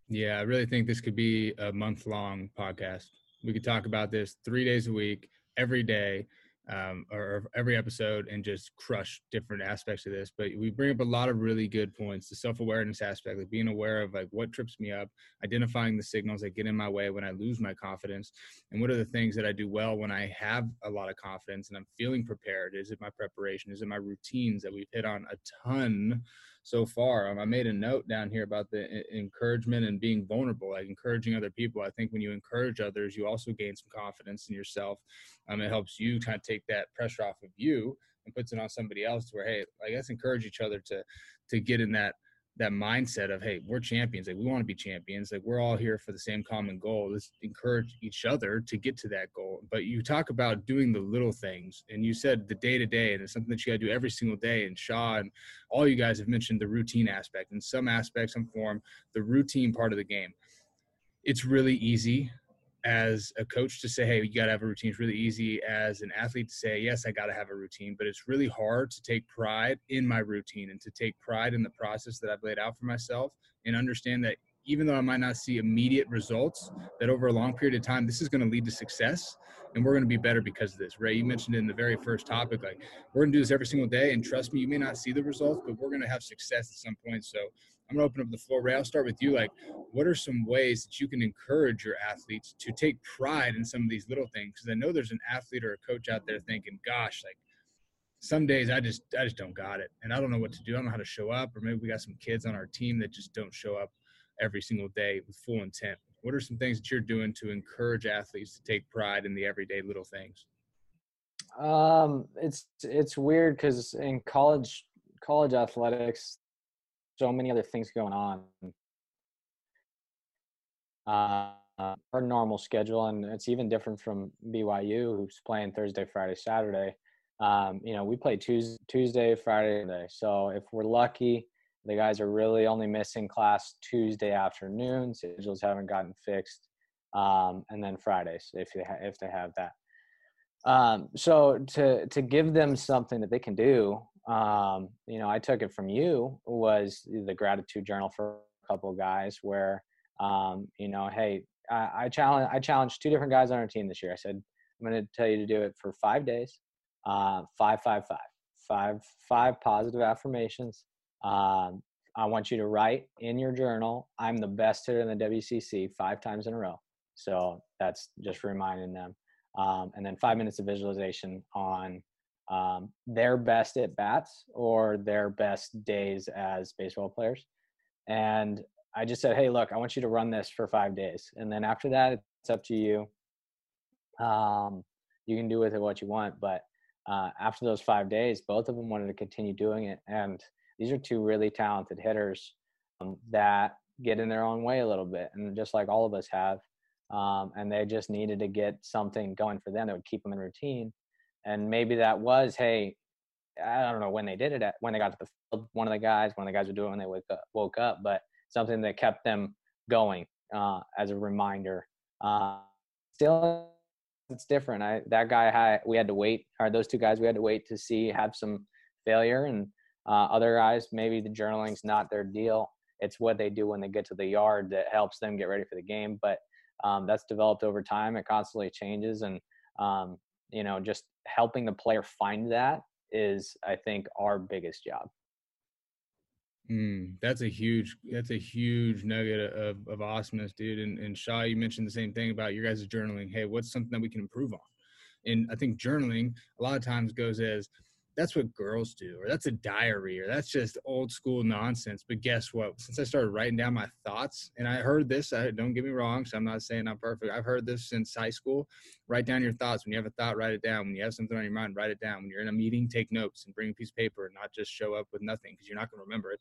Yeah i really think this could be a month long podcast we could talk about this three days a week every day um, or, every episode and just crush different aspects of this. But we bring up a lot of really good points. The self awareness aspect, like being aware of like what trips me up, identifying the signals that get in my way when I lose my confidence, and what are the things that I do well when I have a lot of confidence and I'm feeling prepared. Is it my preparation? Is it my routines that we've hit on a ton so far. Um, I made a note down here about the encouragement and being vulnerable, like encouraging other people. I think when you encourage others, you also gain some confidence in yourself. Um, it helps you kind of take that pressure off of you and puts it on somebody else. Where hey, like let's encourage each other to to get in that that mindset of hey we're champions like we want to be champions like we're all here for the same common goal. Let's encourage each other to get to that goal. But you talk about doing the little things and you said the day to day and it's something that you got to do every single day and shaw and all you guys have mentioned the routine aspect in some aspect some form the routine part of the game. It's really easy as a coach to say, hey, you got to have a routine. It's really easy as an athlete to say, yes, I got to have a routine, but it's really hard to take pride in my routine and to take pride in the process that I've laid out for myself and understand that even though I might not see immediate results, that over a long period of time, this is going to lead to success and we're going to be better because of this. Ray, you mentioned in the very first topic, like we're going to do this every single day. And trust me, you may not see the results, but we're going to have success at some point. So I'm going to open up the floor. Ray, I'll start with you. Like, what are some ways that you can encourage your athletes to take pride in some of these little things? Because I know there's an athlete or a coach out there thinking, gosh, like some days I just I just don't got it, and I don't know what to do. I don't know how to show up, or maybe we got some kids on our team that just don't show up every single day with full intent. What are some things that you're doing to encourage athletes to take pride in the everyday little things? Um, it's it's weird because in college college athletics, so many other things going on. Uh, our normal schedule, and it's even different from BYU, who's playing Thursday, Friday, Saturday. Um, you know, we play Tuesday, Tuesday, Friday, Day. So if we're lucky, the guys are really only missing class Tuesday afternoon. Schedules haven't gotten fixed, um, and then Fridays if they ha- if they have that. Um, so to to give them something that they can do, um, you know, I took it from you was the gratitude journal for a couple of guys where, um, you know, hey, I, I challenge I challenged two different guys on our team this year. I said I'm going to tell you to do it for five days, uh, five five five five five positive affirmations. Um, I want you to write in your journal, I'm the best hitter in the WCC five times in a row. So that's just reminding them um, and then five minutes of visualization on um, their best at bats or their best days as baseball players. And I just said, hey, look, I want you to run this for five days. And then after that, it's up to you. Um, you can do with it what you want. But uh, after those five days, both of them wanted to continue doing it. And these are two really talented hitters um, that get in their own way a little bit. And just like all of us have, um, and they just needed to get something going for them that would keep them in routine. And maybe that was, hey, I don't know when they did it, at, when they got to the field, one of the guys, one of the guys would do it when they woke up, woke up but something that kept them going uh, as a reminder. Uh, still, it's different. I that guy had we had to wait, or those two guys we had to wait to see have some failure, and Uh, other guys, maybe the journaling's not their deal. It's what they do when they get to the yard that helps them get ready for the game. But um, that's developed over time. It constantly changes, and um, you know, just helping the player find that is, I think, our biggest job. Mm, that's a huge that's a huge nugget of, of awesomeness, dude. And, and Shaw, you mentioned the same thing about your guys' journaling. Hey, what's something that we can improve on? And I think journaling a lot of times goes as that's what girls do, or that's a diary, or that's just old school nonsense. But guess what? Since I started writing down my thoughts, and I heard this, I, don't get me wrong, so I'm not saying I'm perfect. I've heard this since high school. Write down your thoughts. When you have a thought, write it down. When you have something on your mind, write it down. When you're in a meeting, take notes and bring a piece of paper and not just show up with nothing because you're not going to remember it.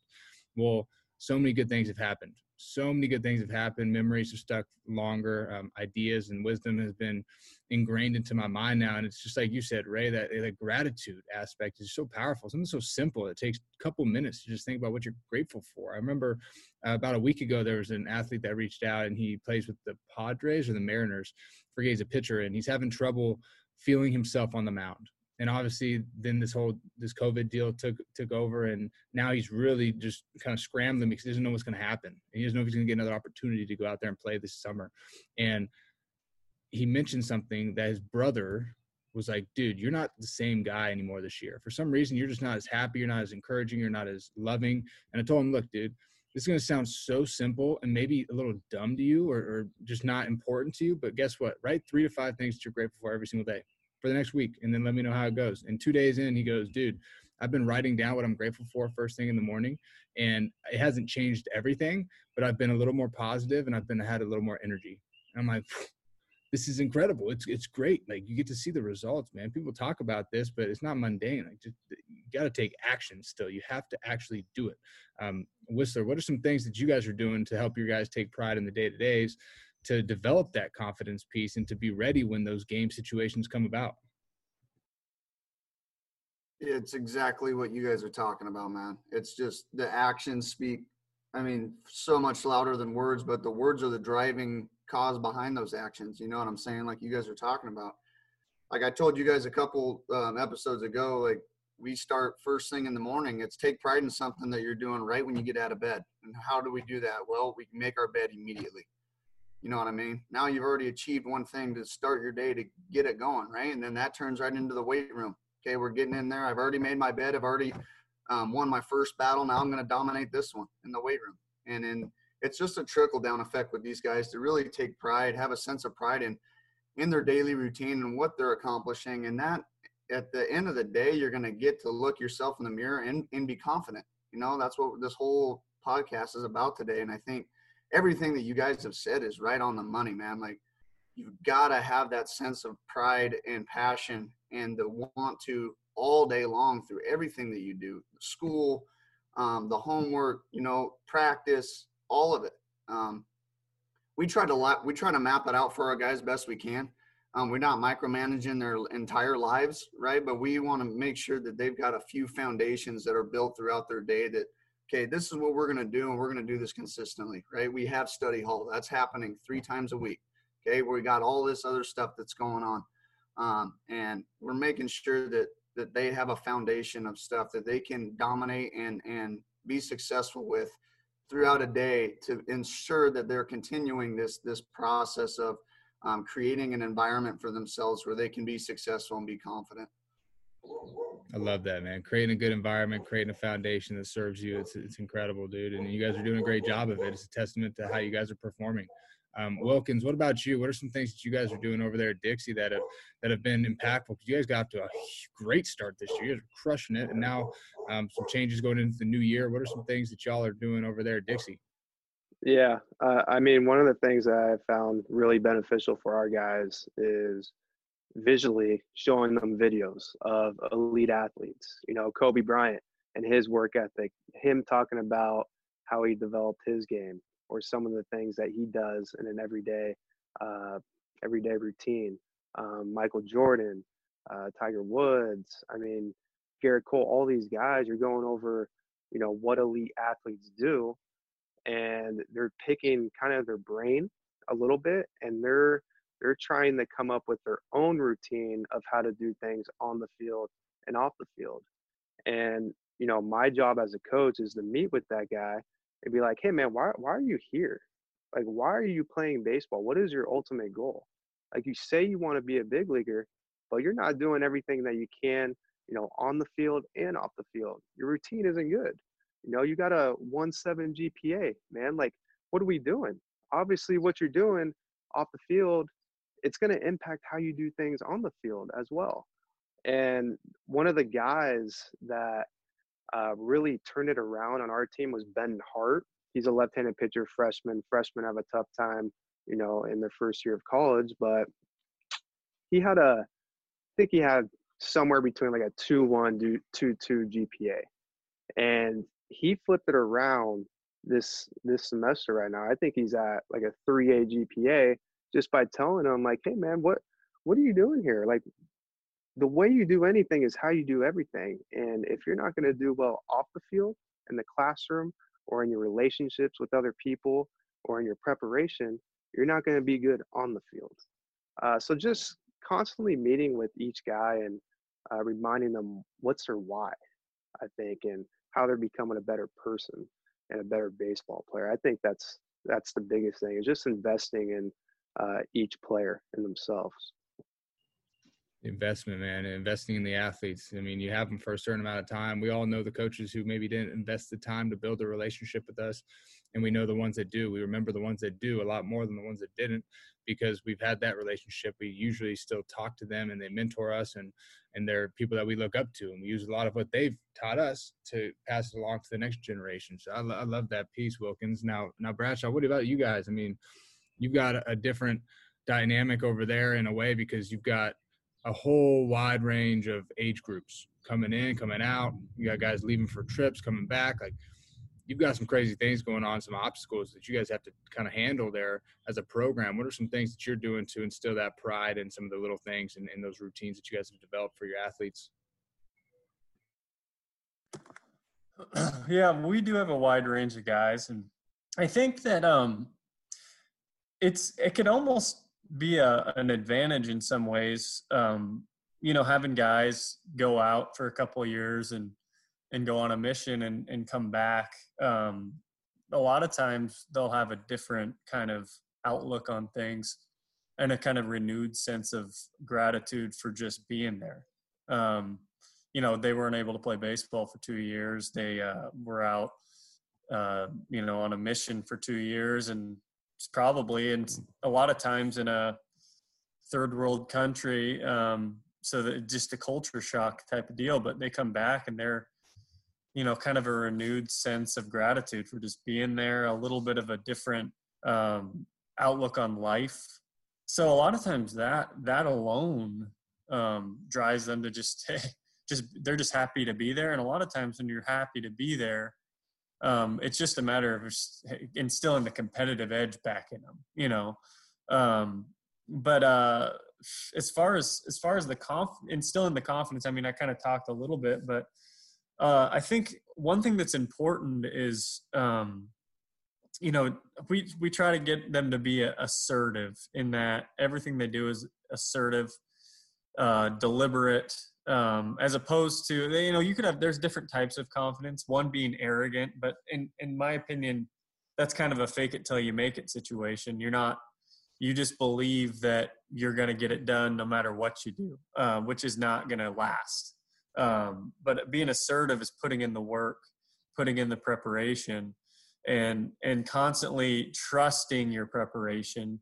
Well, so many good things have happened. So many good things have happened. Memories have stuck longer. Um, ideas and wisdom has been ingrained into my mind now. And it's just like you said, Ray, that the gratitude aspect is so powerful. Something so simple. It takes a couple minutes to just think about what you're grateful for. I remember uh, about a week ago, there was an athlete that reached out and he plays with the Padres or the Mariners. I forget he's a pitcher and he's having trouble feeling himself on the mound and obviously then this whole this covid deal took took over and now he's really just kind of scrambling because he doesn't know what's going to happen. And he doesn't know if he's going to get another opportunity to go out there and play this summer. And he mentioned something that his brother was like dude you're not the same guy anymore this year. For some reason you're just not as happy you're not as encouraging you're not as loving. And i told him look dude this is going to sound so simple and maybe a little dumb to you or, or just not important to you but guess what? Write three to five things that you're grateful for every single day for the next week and then let me know how it goes. And two days in, he goes, dude, I've been writing down what I'm grateful for first thing in the morning. And it hasn't changed everything, but I've been a little more positive and I've been had a little more energy. And I'm like, this is incredible. It's it's great. Like you get to see the results, man. People talk about this, but it's not mundane. Like just you got to take action. Still, you have to actually do it. Um, Whistler, what are some things that you guys are doing to help your guys take pride in the day to days to develop that confidence piece and to be ready when those game situations come about. It's exactly what you guys are talking about, man. It's just the actions speak, I mean, so much louder than words, but the words are the driving cause behind those actions. You know what I'm saying? Like you guys are talking about. Like I told you guys a couple um, episodes ago, like we start first thing in the morning. It's take pride in something that you're doing right when you get out of bed. And how do we do that? Well, we make our bed immediately. You know what I mean? Now you've already achieved one thing to start your day to get it going, right? And then that turns right into the weight room. Okay, we're getting in there. I've already made my bed. I've already um, won my first battle. Now I'm going to dominate this one in the weight room. And then it's just a trickle down effect with these guys to really take pride, have a sense of pride in in their daily routine and what they're accomplishing. And that at the end of the day, you're going to get to look yourself in the mirror and, and be confident. You know, that's what this whole podcast is about today. And I think everything that you guys have said is right on the money, man. Like you've got to have that sense of pride and passion and the want to all day long through everything that you do, school, um, the homework, you know, practice, all of it. Um, we try to we try to map it out for our guys best we can. Um, we're not micromanaging their entire lives, right? But we want to make sure that they've got a few foundations that are built throughout their day that okay, this is what we're going to do, and we're going to do this consistently, right? We have study hall. That's happening three times a week. Okay, we got all this other stuff that's going on, um, and we're making sure that that they have a foundation of stuff that they can dominate and and be successful with throughout a day to ensure that they're continuing this this process of um, creating an environment for themselves where they can be successful and be confident. I love that, man. Creating a good environment, creating a foundation that serves you. It's, it's incredible, dude. And you guys are doing a great job of it. It's a testament to how you guys are performing. Um, Wilkins, what about you? What are some things that you guys are doing over there at Dixie that have that have been impactful? Because you guys got to a great start this year. You guys are crushing it, and now um, some changes going into the new year. What are some things that y'all are doing over there at Dixie? Yeah, uh, I mean, one of the things that I found really beneficial for our guys is visually showing them videos of elite athletes. You know, Kobe Bryant and his work ethic, him talking about how he developed his game or some of the things that he does in an everyday uh, everyday routine. Um, Michael Jordan, uh, Tiger Woods, I mean, Gerrit Cole, all these guys, you're going over, you know, what elite athletes do, and they're picking kind of their brain a little bit, and they're they're trying to come up with their own routine of how to do things on the field and off the field. And you know, my job as a coach is to meet with that guy and be like, hey man, why why are you here? Like, why are you playing baseball? What is your ultimate goal? Like you say you want to be a big leaguer, but you're not doing everything that you can, you know, on the field and off the field. Your routine isn't good. You know, you got a one seven GPA, man. Like, what are we doing? Obviously, what you're doing off the field, it's going to impact how you do things on the field as well. And one of the guys that uh, really turned it around on our team was Ben Hart. He's a left-handed pitcher, freshman. Freshmen have a tough time, you know, in their first year of college, but he had a, I think he had somewhere between like a two-one to two-two GPA, and he flipped it around this this semester right now. I think he's at like a three A GPA just by telling them like, hey man, what what are you doing here? Like the way you do anything is how you do everything. And if you're not going to do well off the field, in the classroom, or in your relationships with other people, or in your preparation, you're not going to be good on the field. Uh, so just constantly meeting with each guy and uh, reminding them what's their why, I think, and how they're becoming a better person and a better baseball player. I think that's that's the biggest thing is just investing in uh, each player in themselves investment, man, investing in the athletes. I mean, you have them for a certain amount of time. We all know the coaches who maybe didn't invest the time to build a relationship with us, and we know the ones that do. We remember the ones that do a lot more than the ones that didn't because we've had that relationship. We usually still talk to them, and they mentor us, and and they're people that we look up to, and we use a lot of what they've taught us to pass it along to the next generation. So I, I love that piece, Wilkins. Now, now, Bradshaw, what about you guys? I mean, you've got a different dynamic over there in a way because you've got a whole wide range of age groups coming in, coming out. You got guys leaving for trips, coming back. Like you've got some crazy things going on, some obstacles that you guys have to kind of handle there as a program. What are some things that you're doing to instill that pride and some of the little things and, and those routines that you guys have developed for your athletes? *clears throat* Yeah, we do have a wide range of guys, and I think that um, it's it could almost be a, an advantage in some ways. Um, you know, having guys go out for a couple years and and go on a mission and and come back. Um, a lot of times they'll have a different kind of outlook on things and a kind of renewed sense of gratitude for just being there. Um, you know, they weren't able to play baseball for two years. They uh, were out, uh, you know, on a mission for two years, and probably and a lot of times in a third world country um, so that just a culture shock type of deal but they come back and they're you know kind of a renewed sense of gratitude for just being there a little bit of a different um, outlook on life. So a lot of times that that alone um, drives them to just *laughs* just they're just happy to be there and a lot of times when you're happy to be there um, it's just a matter of instilling the competitive edge back in them, you know. Um, but uh, as far as as far as the conf- instilling the confidence, I mean, I kind of talked a little bit, but uh, I think one thing that's important is, um, you know, we we try to get them to be assertive in that everything they do is assertive, uh, deliberate, um, as opposed to you know you could have there's different types of confidence one being arrogant but in in my opinion that's kind of a fake it till you make it situation. You're not you just believe that you're going to get it done no matter what you do uh, which is not going to last. Um, but being assertive is putting in the work putting in the preparation and and constantly trusting your preparation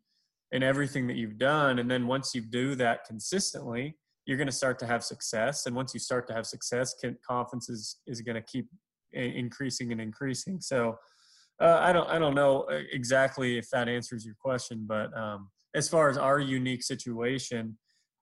and everything that you've done. And then once you do that consistently you're going to start to have success and once you start to have success confidence is, is going to keep increasing and increasing. So uh, i don't i don't know uh, exactly if that answers your question but um, as far as our unique situation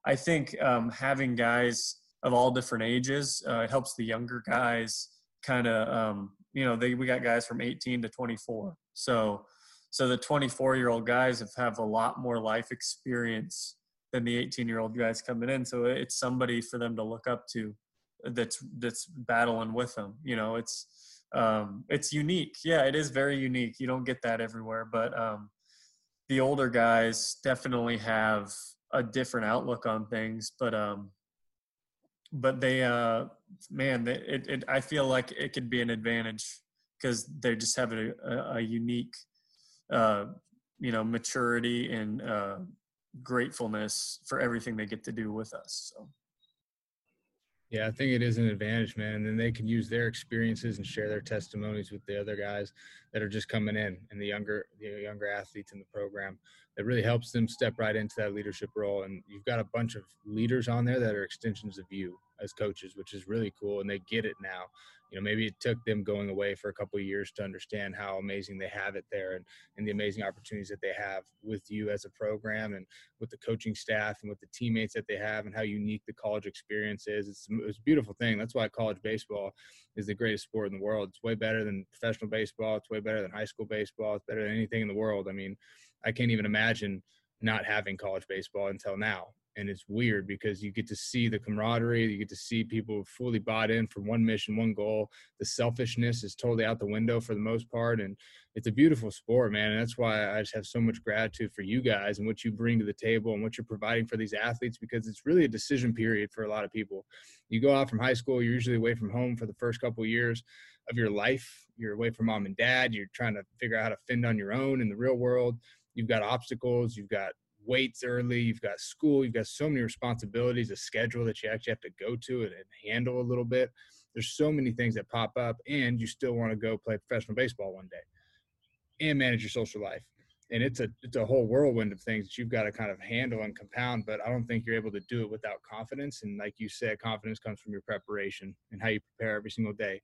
i think um, having guys of all different ages uh, it helps the younger guys kind of um, you know they we got guys from 18 to 24 so so the 24 year old guys have have a lot more life experience than the 18 year old guys coming in. So it's somebody for them to look up to that's that's battling with them. You know, it's um, it's unique. Yeah, it is very unique. You don't get that everywhere, but um, the older guys definitely have a different outlook on things. But um, but they, uh, man, it, it, I feel like it could be an advantage because they just have a, a, a unique, uh, you know, maturity and uh, gratefulness for everything they get to do with us. So. Yeah, I think it is an advantage, man. And then they can use their experiences and share their testimonies with the other guys that are just coming in and the younger the younger athletes in the program. That really helps them step right into that leadership role. And you've got a bunch of leaders on there that are extensions of you as coaches, which is really cool. And they get it now you know maybe it took them going away for a couple of years to understand how amazing they have it there and, and the amazing opportunities that they have with you as a program and with the coaching staff and with the teammates that they have and how unique the college experience is. It's, it's a beautiful thing. That's why college baseball is the greatest sport in the world. It's way better than professional baseball. It's way better than high school baseball. It's better than anything in the world. I mean i can't even imagine not having college baseball until now and it's weird because you get to see the camaraderie you get to see people fully bought in for one mission one goal. The selfishness is totally out the window for the most part and it's a beautiful sport man and that's why i just have so much gratitude for you guys and what you bring to the table and what you're providing for these athletes because it's really a decision period for a lot of people. You go out from high school you're usually away from home for the first couple of years of your life. You're away from mom and dad you're trying to figure out how to fend on your own in the real world. You've got obstacles you've got weights early, you've got school, you've got so many responsibilities, a schedule that you actually have to go to and handle a little bit. There's so many things that pop up, and you still want to go play professional baseball one day and manage your social life. And it's a it's a whole whirlwind of things that you've got to kind of handle and compound. But I don't think you're able to do it without confidence. And like you said, confidence comes from your preparation and how you prepare every single day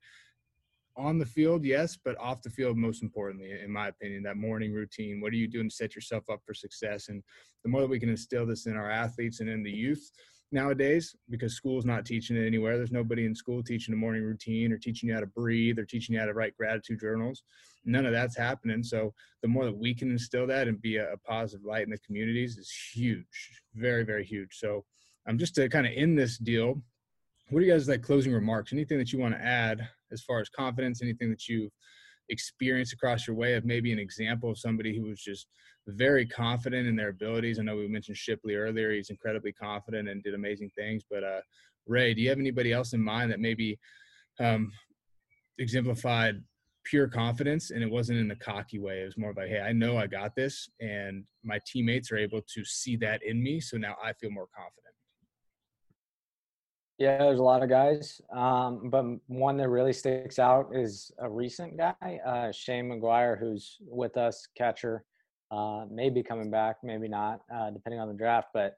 on the field, yes, but off the field, most importantly, in my opinion, that morning routine. What are you doing to set yourself up for success? And the more that we can instill this in our athletes and in the youth nowadays, because school's not teaching it anywhere. There's nobody in school teaching a morning routine or teaching you how to breathe or teaching you how to write gratitude journals. None of that's happening. So the more that we can instill that and be a, a positive light in the communities is huge, very, very huge. So I'm um, just to kind of end this deal. What are you guys like closing remarks? Anything that you want to add as far as confidence, anything that you've experienced across your way of maybe an example of somebody who was just very confident in their abilities. I know we mentioned Shipley earlier. He's incredibly confident and did amazing things. But uh, Ray, do you have anybody else in mind that maybe um, exemplified pure confidence and it wasn't in the cocky way. It was more like, hey, I know I got this, and my teammates are able to see that in me. So now I feel more confident. Yeah, there's a lot of guys, um, but one that really sticks out is a recent guy, uh, Shane McGuire, who's with us, catcher. Uh, maybe coming back, maybe not, uh, depending on the draft. But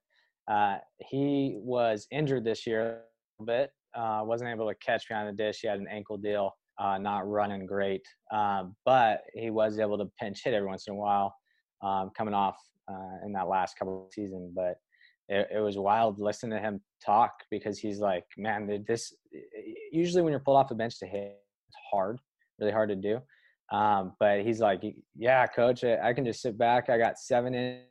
uh, he was injured this year a bit. Uh, wasn't able to catch behind the dish. He had an ankle deal, uh, not running great. but he was able to pinch hit every once in a while, um, coming off in that last couple of seasons. But it, it was wild listening to him talk because he's like, man, this usually when you're pulled off the bench to hit, it's hard, really hard to do. Um, but he's like, yeah, coach, I can just sit back. I got seven in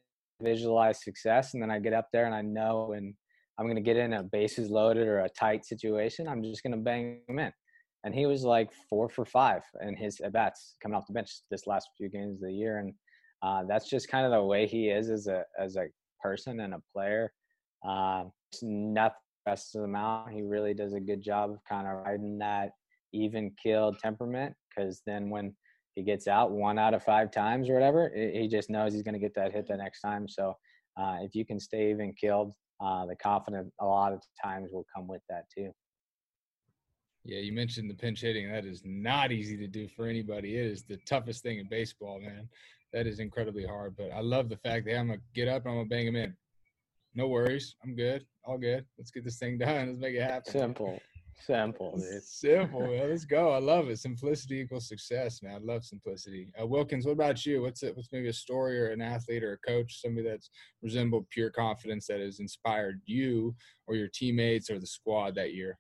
visualize success, and then I get up there and I know and I'm going to get in a bases loaded or a tight situation. I'm just going to bang him in. And he was like four for five in his at bats coming off the bench this last few games of the year. And uh, that's just kind of the way he is as a as a person and a player. Um, nothing rest of them out. He really does a good job of kind of riding that even killed temperament because then when he gets out one out of five times or whatever, he just knows he's going to get that hit the next time. So uh, if you can stay even killed, uh, the confidence a lot of times will come with that too. Yeah, you mentioned the pinch hitting. That is not easy to do for anybody. It is the toughest thing in baseball, man. That is incredibly hard. But I love the fact that I'm gonna get up and I'm gonna bang him in no worries. I'm good. All good. Let's get this thing *laughs* done. Let's make it happen. Simple. Simple, dude. Simple. Man. Let's go. I love it. Simplicity equals success, man. I love simplicity. Uh, Wilkins, what about you? What's it? What's maybe a story or an athlete or a coach, somebody that's resembled pure confidence that has inspired you or your teammates or the squad that year?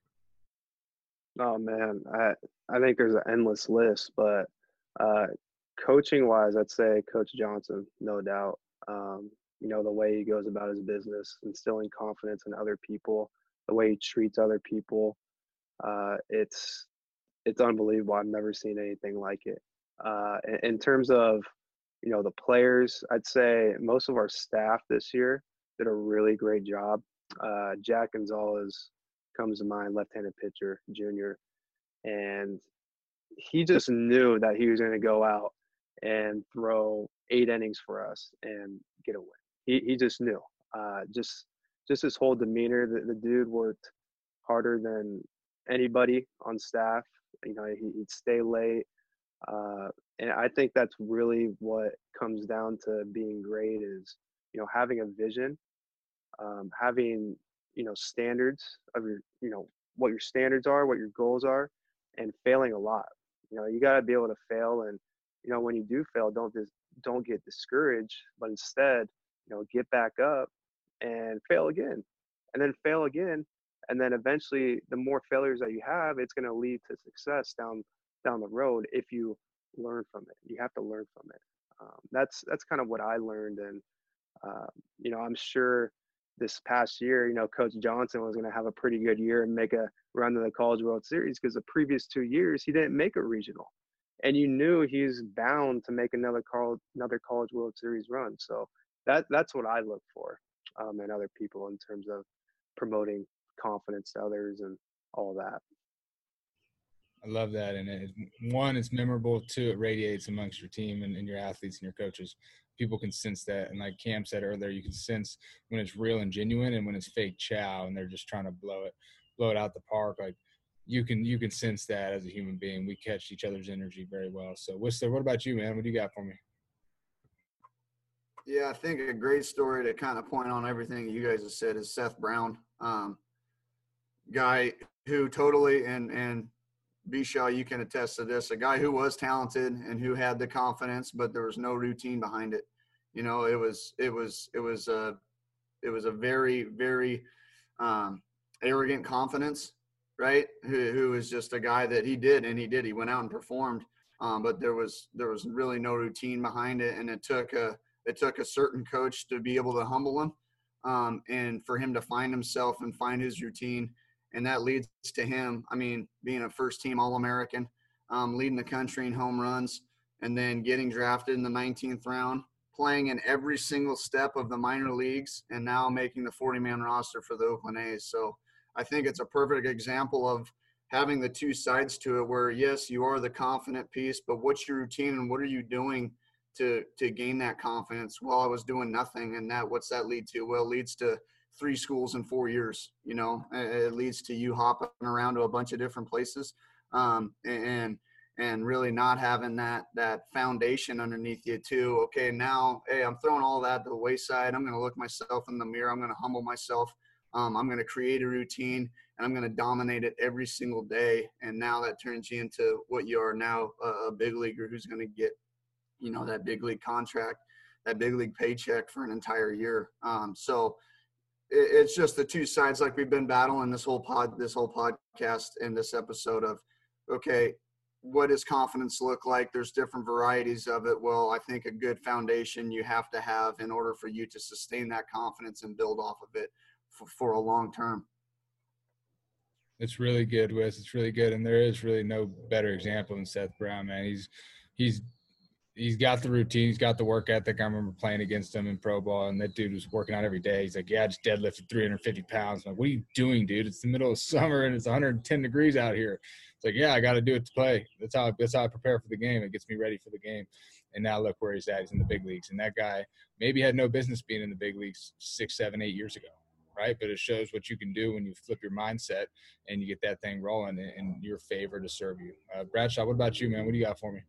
Oh man, I I think there's an endless list, but uh, coaching wise, I'd say Coach Johnson, no doubt. Um, you know the way he goes about his business instilling confidence in other people the way he treats other people uh, it's it's unbelievable. I've never seen anything like it. Uh, in, in, terms of you know the players i'd say most of our staff this year did a really great job. Uh, jack gonzalez comes to mind, left-handed pitcher, junior, and he just knew that he was going to go out and throw eight innings for us and get a win. He he just knew. Uh, just just his whole demeanor. The, the dude worked harder than anybody on staff. You know, he, would stay late. Uh, and I think that's really what comes down to being great is, you know, having a vision, um, having, you know, standards of your, you know, what your standards are, what your goals are, and failing a lot. You know, you got to be able to fail. And, you know, when you do fail, don't just, don't get discouraged, but instead, you know, get back up and fail again and then fail again and then eventually the more failures that you have it's going to lead to success down down the road if you learn from it you have to learn from it. Um, that's that's kind of what i learned and uh, you know i'm sure this past year you know coach johnson was going to have a pretty good year and make a run to the college world series because the previous two years he didn't make a regional and you knew he's bound to make another college another college world series run so that that's what i look for um, and other people in terms of promoting confidence to others and all that. I love that. And it, one, it's memorable. Two, it radiates amongst your team and, and, your athletes and your coaches. People can sense that. And like Cam said earlier, you can sense when it's real and genuine and when it's fake chow and they're just trying to blow it, blow it out the park. Like you can, you can sense that as a human being. We catch each other's energy very well. So Whistler, what about you, man? What do you got for me? Yeah, I think a great story to kind of point on everything you guys have said is Seth Brown, um, guy who totally and and Bishaw, you can attest to this. A guy who was talented and who had the confidence, but there was no routine behind it. You know, it was it was it was a it was a very very um, arrogant confidence, right? Who who was just a guy that he did and he did. He went out and performed, um, but there was there was really no routine behind it, and it took a it took a certain coach to be able to humble him um, and for him to find himself and find his routine. And that leads to him, I mean, being a first team All American, um, leading the country in home runs, and then getting drafted in the 19th round, playing in every single step of the minor leagues, and now making the 40 man roster for the Oakland A's. So I think it's a perfect example of having the two sides to it where, yes, you are the confident piece, but what's your routine and what are you doing? To to gain that confidence while I was doing nothing. And that what's that lead to? Well, leads to three schools in four years. You know, it leads to you hopping around to a bunch of different places, um, and and really not having that that foundation underneath you too. Okay, now hey, I'm throwing all that to the wayside. I'm going to look myself in the mirror. I'm going to humble myself. Um, I'm going to create a routine and I'm going to dominate it every single day. And now that turns you into what you are now, a big leaguer who's going to get you know that big league contract, that big league paycheck for an entire year. Um, so it, it's just the two sides like we've been battling this whole pod, this whole podcast, in this episode of okay, what does confidence look like? There's different varieties of it. Well, I think a good foundation you have to have in order for you to sustain that confidence and build off of it for, for a long term. It's really good, Wes. It's really good, and there is really no better example than Seth Brown, man. He's he's he's got the routine, he's got the work ethic. I remember playing against him in pro ball, and that dude was working out every day. He's like, "Yeah, I just deadlifted 350 pounds." I'm like, "What are you doing, dude? It's the middle of *laughs* summer and it's 110 degrees out here." It's like, "Yeah, I got to do it to play. That's how that's how I prepare for the game. It gets me ready for the game." And now look where he's at. He's in the big leagues, and that guy maybe had no business being in the big leagues six, seven, eight years ago. Right, but it shows what you can do when you flip your mindset and you get that thing rolling in your favor to serve you. Uh, Bradshaw, what about you, man? What do you got for me?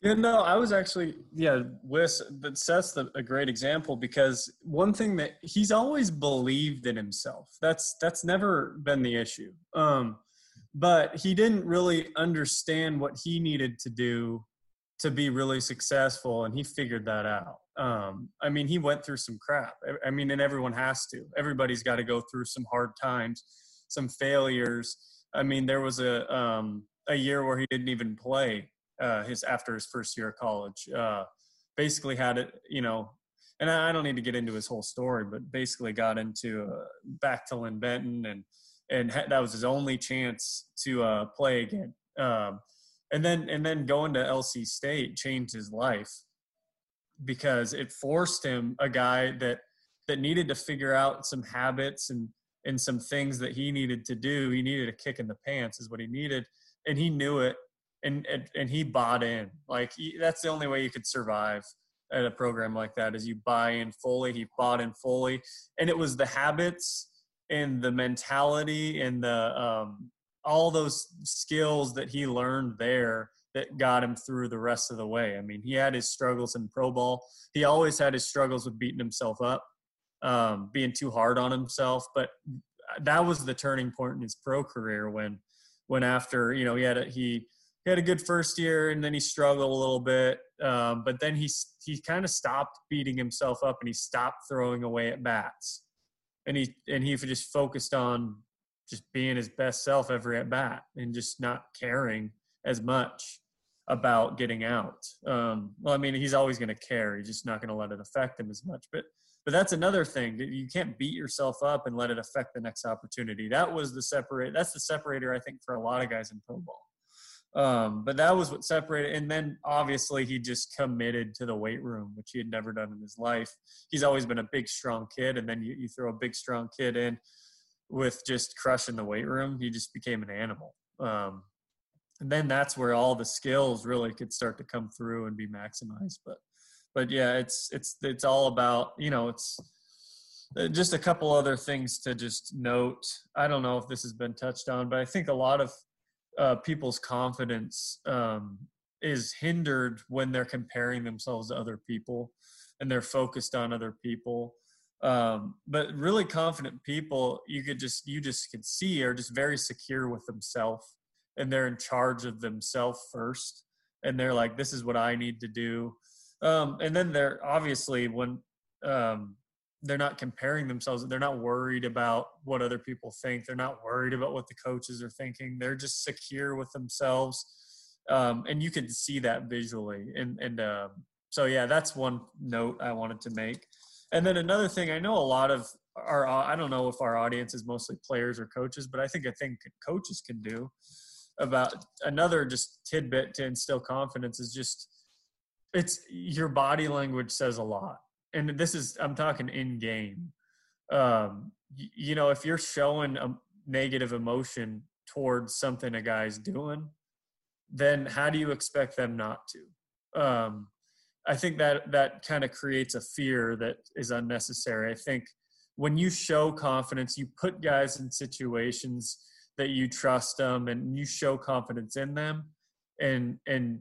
Yeah, no, I was actually yeah, Wes, but Seth's a great example because one thing that he's always believed in himself. That's that's never been the issue. Um, but he didn't really understand what he needed to do to be really successful, and he figured that out. Um, I mean, he went through some crap. I, I mean, and everyone has to. Everybody's got to go through some hard times, some failures. I mean, there was a um, a year where he didn't even play uh, his after his first year of college. Uh, basically had it, you know, and I don't need to get into his whole story, but basically got into uh, back to Linn Benton and and that was his only chance to uh, play again. Um, and then and then going to LC State changed his life because it forced him a guy that that needed to figure out some habits and and some things that he needed to do. He needed a kick in the pants, is what he needed, and he knew it, and and, and he bought in. Like he, that's the only way you could survive at a program like that is you buy in fully. He bought in fully, and it was the habits and the mentality and the um, all those skills that he learned there that got him through the rest of the way. I mean, he had his struggles in pro ball. He always had his struggles with beating himself up, um, being too hard on himself. But that was the turning point in his pro career when, when after you know he had a, he he had a good first year and then he struggled a little bit. Um, but then he he kind of stopped beating himself up and he stopped throwing away at bats, and he and he just focused on just being his best self every at bat and just not caring as much about getting out. Um, well, I mean, he's always going to care. He's just not going to let it affect him as much. But but that's another thing. You can't beat yourself up and let it affect the next opportunity. That was the separate. That's the separator, I think, for a lot of guys in pro ball. Um, but that was what separated. And then obviously he just committed to the weight room, which he had never done in his life. He's always been a big, strong kid, and then you, you throw a big, strong kid in with just crushing the weight room. He just became an animal. Um, and then that's where all the skills really could start to come through and be maximized but but yeah it's it's it's all about you know it's uh, just a couple other things to just note i don't know if this has been touched on but i think a lot of uh, people's confidence um, is hindered when they're comparing themselves to other people and they're focused on other people. Um, but really confident people you could just you just could see are just very secure with themselves and they're in charge of themselves first. And they're like this is what i need to do. Um, and then they're obviously when um, they're not comparing themselves they're not worried about what other people think they're not worried about what the coaches are thinking they're just secure with themselves. Um, and you can see that visually and and uh, so yeah that's one note i wanted to make. And then another thing i know a lot of our i don't know if our audience is mostly players or coaches but i think a thing coaches can do about another just tidbit to instill confidence is just it's your body language says a lot and this is i'm talking in game. Um you know if you're showing a negative emotion towards something a guy's doing then how do you expect them not to? Um i think that that kind of creates a fear that is unnecessary. I think when you show confidence you put guys in situations that you trust them and you show confidence in them and and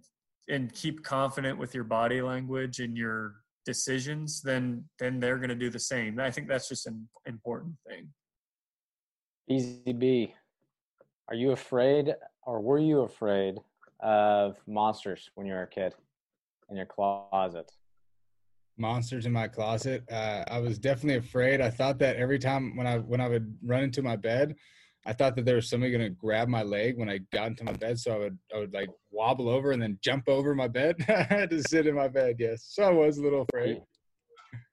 and keep confident with your body language and your decisions then then they're going to do the same. I think that's just an important thing. Easy b are you afraid or were you afraid of monsters when you were a kid in your closet? Monsters in my closet? Uh, i was definitely afraid. I thought that every time when i when i would run into my bed I thought that there was somebody going to grab my leg when I got into my bed, so I would I would like wobble over and then jump over my bed. *laughs* I had to sit in my bed. Yes, so I was a little afraid.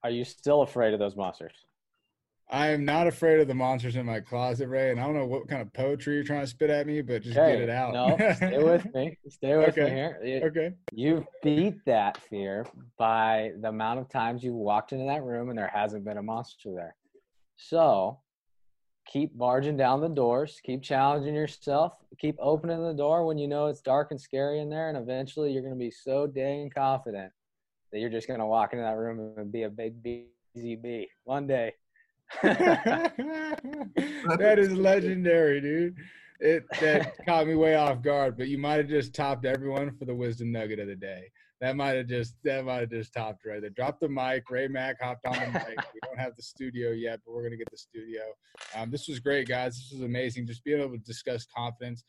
Are you still afraid of those monsters? I am not afraid of the monsters in my closet, Ray. And I don't know what kind of poetry you're trying to spit at me, but just okay. get it out. No, stay with me. Stay with okay. me here. You, okay. You beat that fear by the amount of times you walked into that room and there hasn't been a monster there. So keep barging down the doors, keep challenging yourself, keep opening the door when you know it's dark and scary in there, and eventually you're going to be so dang confident that you're just going to walk into that room and be a big BZB one day. *laughs* that is legendary, dude. It that caught me way off guard, but you might have just topped everyone for the wisdom nugget of the day that might have just that might have just topped right there. Drop the mic. Ray Mack hopped on the mic. *laughs* we don't have the studio yet, but we're gonna get the studio. Um, this was great, guys. This was amazing. Just being able to discuss confidence.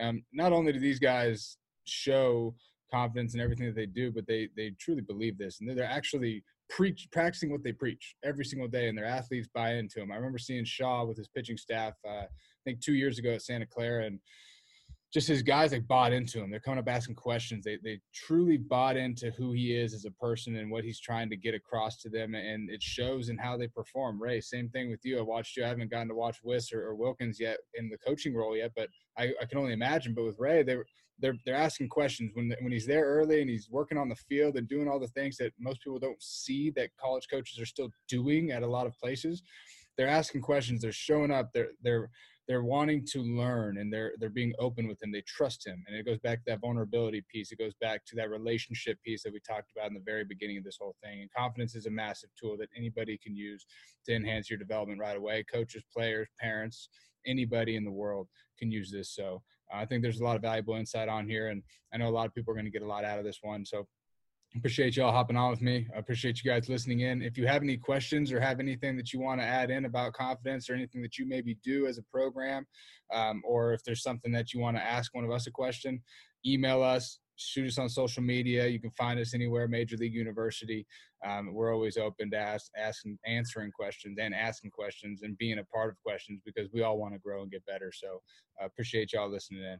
Um, not only do these guys show confidence in everything that they do, but they they truly believe this, and they're actually preach practicing what they preach every single day, and their athletes buy into them. I remember seeing Shaw with his pitching staff. Uh, I think two years ago at Santa Clara, and just his guys like bought into him. They're coming up asking questions. They they truly bought into who he is as a person and what he's trying to get across to them, and it shows in how they perform. Ray, same thing with you. I watched you. I haven't gotten to watch Wiss or, or Wilkins yet in the coaching role yet, but I, I can only imagine. But with Ray, they they're they're asking questions when when he's there early and he's working on the field and doing all the things that most people don't see that college coaches are still doing at a lot of places. They're asking questions. They're showing up. They're they're they're wanting to learn and they're they're being open with him. They trust him, and it goes back to that vulnerability piece. It goes back to that relationship piece that we talked about in the very beginning of this whole thing. And confidence is a massive tool that anybody can use to enhance your development right away. Coaches, players, parents, anybody in the world can use this. So uh, I think there's a lot of valuable insight on here, and I know a lot of people are going to get a lot out of this one. So appreciate y'all hopping on with me. I appreciate you guys listening in. If you have any questions or have anything that you want to add in about confidence or anything that you maybe do as a program, um, or if there's something that you want to ask one of us a question, email us, shoot us on social media. You can find us anywhere, Major League University. Um, we're always open to ask, asking, answering questions and asking questions and being a part of questions because we all want to grow and get better. So uh, appreciate y'all listening in.